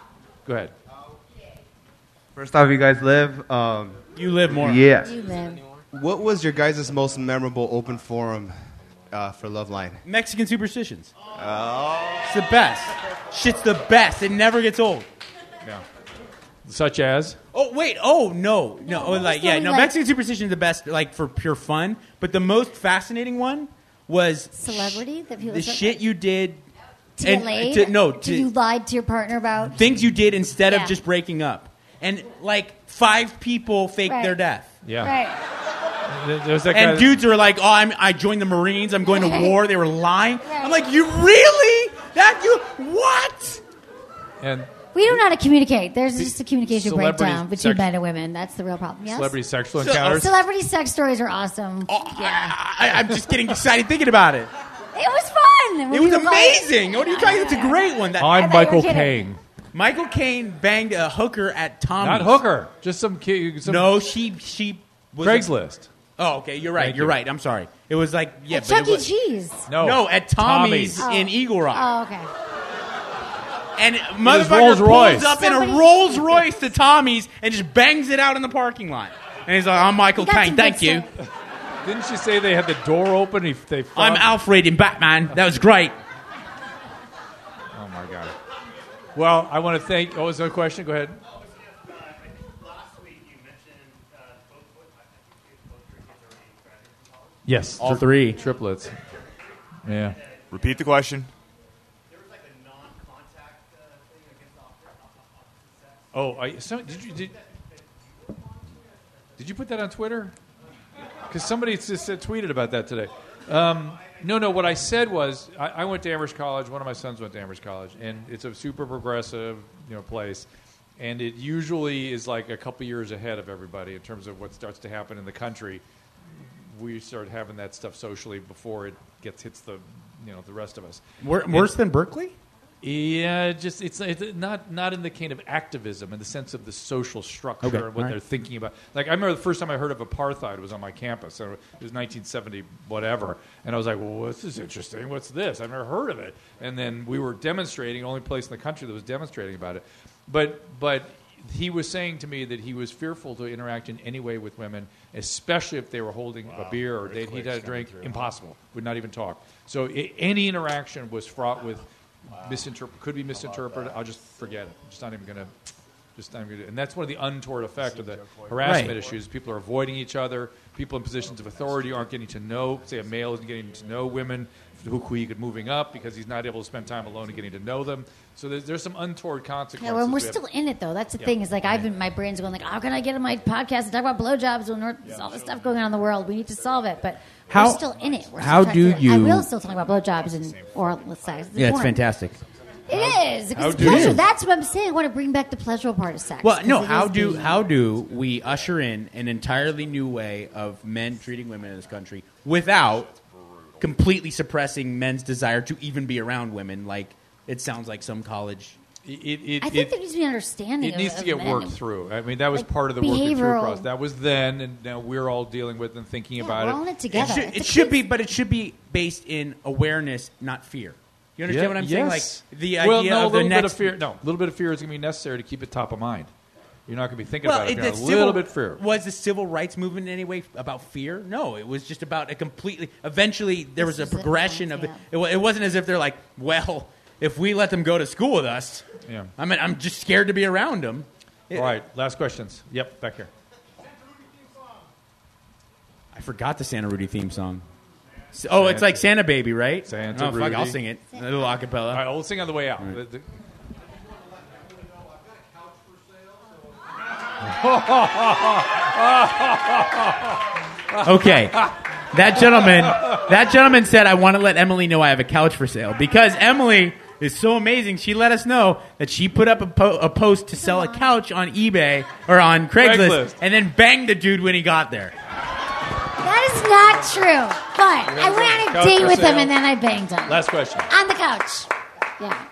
Go ahead. First off, you guys live. Um, You live more. yeah. You live. What was your guys' most memorable open forum uh, for Loveline? Mexican superstitions. Oh. It's the best. Shit's the best. It never gets old. Yeah. Such as? Oh wait! Oh no, no! oh, like yeah, no. like- Mexican superstition is the best, like for pure fun. But the most fascinating one was Celebrity that people the said- shit you did. To get and- laid? to- no, To to- you lied to your partner about. things you did instead Yeah. of just breaking up, and like five people faked Right. their death. Yeah. Right. There- There's that guy. And dudes are like, "Oh, I'm, I joined the Marines. I'm going to war." They were lying. Right. I'm like, "You really? That you what?" and We don't know how to communicate. There's just a communication Celebrity breakdown between sex- men and women. That's the real problem. Yes. celebrity sexual So- encounters. Celebrity sex stories are awesome. Oh, yeah. I, I'm just getting excited thinking about it. It was fun. It was amazing. What are you talking? It's a great one. That I'm thought you were Michael kidding. Caine. Michael Caine banged a hooker at Tommy's. Not hooker. Just some kid. Some No, she she was Craigslist. Oh, okay. You're right. Thank you're you. right. I'm sorry. It was like yeah, At but Chuck it E. was, Cheese. No. no at Tommy's, Tommy's. Oh. in Oh. Eagle Rock, Oh, okay. and motherfucker Rolls pulls Royce. up in a Somebody- Rolls Royce to Tommy's and just bangs it out in the parking lot. And he's like, "I'm Michael You Caine. some Thank good you. stuff. Didn't she say they had the door open? If they I'm found- Alfred in Batman. That was great." Oh my god. Well, I want to thank. Oh, is there a question? Go ahead. Yes, All three. triplets. Yeah. Repeat the question. Oh, I, so, did you did, did you put that on Twitter? Because somebody just said, tweeted about that today. Um, no, no. What I said was I, I went to Amherst College. One of my sons went to Amherst College, and it's a super progressive, you know, place. And it usually is like a couple years ahead of everybody in terms of what starts to happen in the country. We start having that stuff socially before it gets hits the, you know, the rest of us. Wor- worse than Berkeley? Yeah, just it's, it's not not in the kind of activism in the sense of the social structure Okay, and what right. they're thinking about. Like I remember the first time I heard of apartheid was on my campus. So it was 1970 whatever, and I was like, "Well, this is interesting. What's this? I've never heard of it." And then we were demonstrating, only place in the country that was demonstrating about it. But but he was saying to me that he was fearful to interact in any way with women, especially if they were holding a beer or they he'd had a drink. Impossible. Would not even talk. So i any interaction was fraught with misinterpret could be misinterpreted. I'll just forget it. I'm just not even going to. Just not even gonna, and that's one of the untoward effect of the harassment Right. issues. People are avoiding each other. People in positions of authority aren't getting to know. Say a male isn't getting to know women who, who he could moving up because he's not able to spend time alone and getting to know them. So there's, there's some untoward consequences. Yeah, well, we're we still in it though. That's the Yeah. thing. Is like I've been, my brain's going like, how can I get on my podcast and talk about blowjobs when we're- there's all this stuff going on in the world? We need to solve it, but How- we're still in it. We're how still trying do to figure- I you- will still talk about blowjobs and oral sex. Yeah, it's porn. fantastic. It is. how It's do pleasure. you- That's what I'm saying. I want to bring back the pleasurable part of sex. Well, no. How do the- how do we usher in an entirely new way of men treating women in this country without completely suppressing men's desire to even be around women? Like it sounds like some college. It, it, I it, think there needs to be understanding. it of- needs to of get men. worked through. I mean, that was Like part of the working through behavioral- process. That was then, and now we're all dealing with and thinking Yeah, about we're it. all in it It together. should, it should be, but it should be based in awareness, not fear. You understand Yeah, what I'm saying? Like the well, idea no, of a little the bit next of fear. No, a little bit of fear is going to be necessary to keep it top of mind. You're not going to be thinking Well, about it. it, if you're the not a civil, little bit fear. was the civil rights movement in any way about fear? No, it was just about a completely. Eventually, there was a This it, progression of it. yeah. It, it wasn't as if they're like, well, if we let them go to school with us, Yeah. I mean, I'm just scared to be around them. All right, last questions. Yep, back here. I forgot the Santa Rudy theme song. Oh, it's like Santa Baby, right? Santa oh, fuck, I'll sing it. A little acapella. All right, we'll sing on the way out. The- the- Okay. That gentleman, that gentleman said, "I want to let Emily know I have a couch for sale because Emily is so amazing. She let us know that she put up a, po- a post to sell a couch on eBay or on Craigslist, Craigslist. and then banged the dude when he got there. That is not true. But I went on a Couch date for with him sale. and then I banged him Last question. on the couch. Yeah.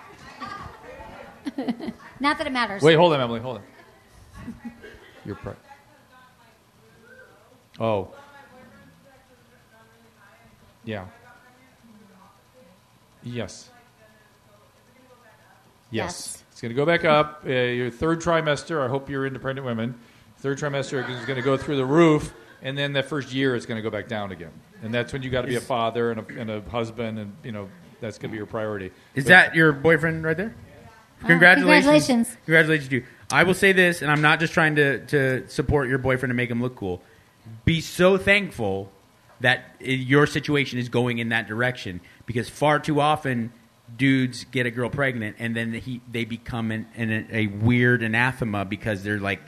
not that it matters. Wait, hold on, Emily. Hold on. Your pri- Oh. Yeah. Yes. Yes. Yes. It's going to go back up. Uh, your third trimester, I hope you're independent women. Third trimester is going to go through the roof, and then that first year is going to go back down again. And that's when you got to be a father and a, and a husband, and you know that's going to be your priority. Is But- that your boyfriend right there? Congratulations. congratulations. Congratulations to you. I will say this, and I'm not just trying to, to support your boyfriend and make him look cool. Be so thankful that your situation is going in that direction because far too often dudes get a girl pregnant and then he, they become an, an, a weird anathema because they're like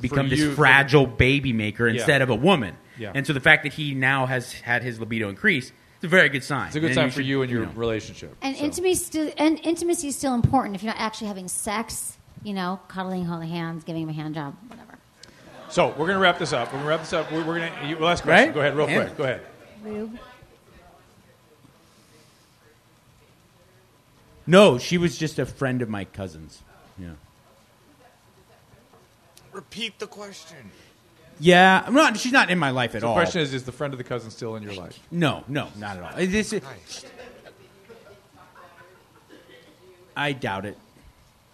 become you- this fragile baby maker instead of a woman. Yeah. And so the fact that he now has had his libido increase, it's a very good sign. It's a good And sign for should, you and your know. relationship. And So. intimacy, still, and intimacy is still important if you're not actually having sex. You know, cuddling, holding hands, giving him a hand job, whatever. So we're going to wrap this up. We're going to wrap this up. We're, we're going to. You, last question. Right? Go ahead, real Yeah. quick. Go ahead. Rube. No, she was just a friend of my cousin's. Yeah. Repeat the question. Yeah, I'm not, she's not in my life at The all. question is: Is the friend of the cousin still in your life? no, no, not at all. Is this- I doubt it.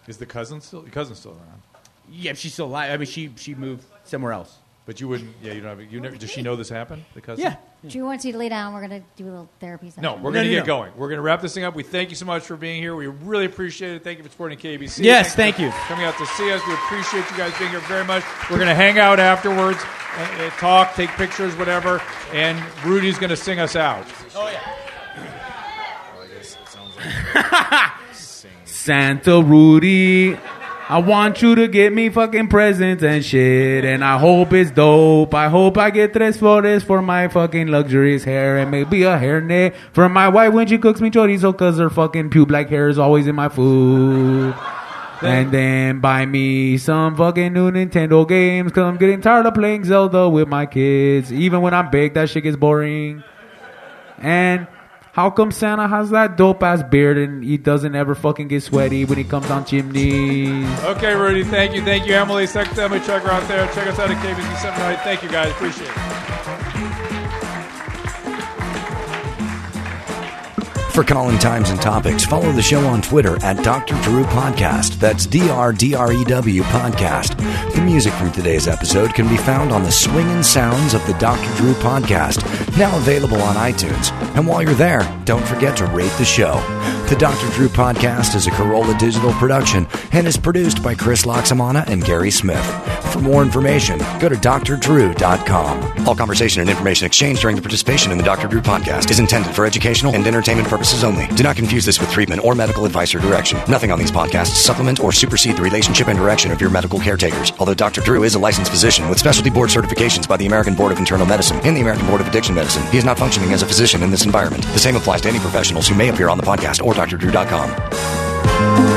Is the cousin still? Your cousin still around? Yeah, she's still alive. I mean, she she moved somewhere else. But you wouldn't. Yeah, you don't have. You never. Does she know this happened? The cousin. Yeah. Drew wants you to lay down. We're going to do a little therapy session. No, we're going to no, get no. going. We're going to wrap this thing up. We thank you so much for being here. We really appreciate it. Thank you for supporting KBC. Yes, Thank thank you. for Coming out to see us. We appreciate you guys being here very much. We're going to hang out afterwards, and, and talk, take pictures, whatever. And Rudy's going to sing us out. Oh yeah. Santa Rudy, I want you to get me fucking presents and shit, and I hope it's dope. I hope I get tres flores for my fucking luxurious hair, and maybe a hairnet for my wife when she cooks me chorizo, cause her fucking pube black hair is always in my food. And then buy me some fucking new Nintendo games, cause I'm getting tired of playing Zelda with my kids. Even when I'm big, that shit gets boring. And how come Santa has that dope ass beard and he doesn't ever fucking get sweaty when he comes down chimneys? Okay, Rudy. Thank you. Thank you, Emily. Thanks, Emily. Check her out there. Check us out at KBC 7 Thank you, guys. Appreciate it. For calling times and topics, follow the show on Twitter at Dr. Drew Podcast. That's D R D R E W Podcast. The music from today's episode can be found on the swinging sounds of the Dr. Drew Podcast, now available on iTunes. And while you're there, don't forget to rate the show. The Dr. Drew Podcast is a Carolla Digital production and is produced by Chris Laxamana and Gary Smith. For more information, go to drdrew.com. All conversation and information exchanged during the participation in the Dr. Drew podcast is intended for educational and entertainment purposes only. Do not confuse this with treatment or medical advice or direction. Nothing on these podcasts supplement or supersede the relationship and direction of your medical caretakers. Although Dr. Drew is a licensed physician with specialty board certifications by the American Board of Internal Medicine and the American Board of Addiction Medicine, he is not functioning as a physician in this environment. The same applies to any professionals who may appear on the podcast or drdrew.com.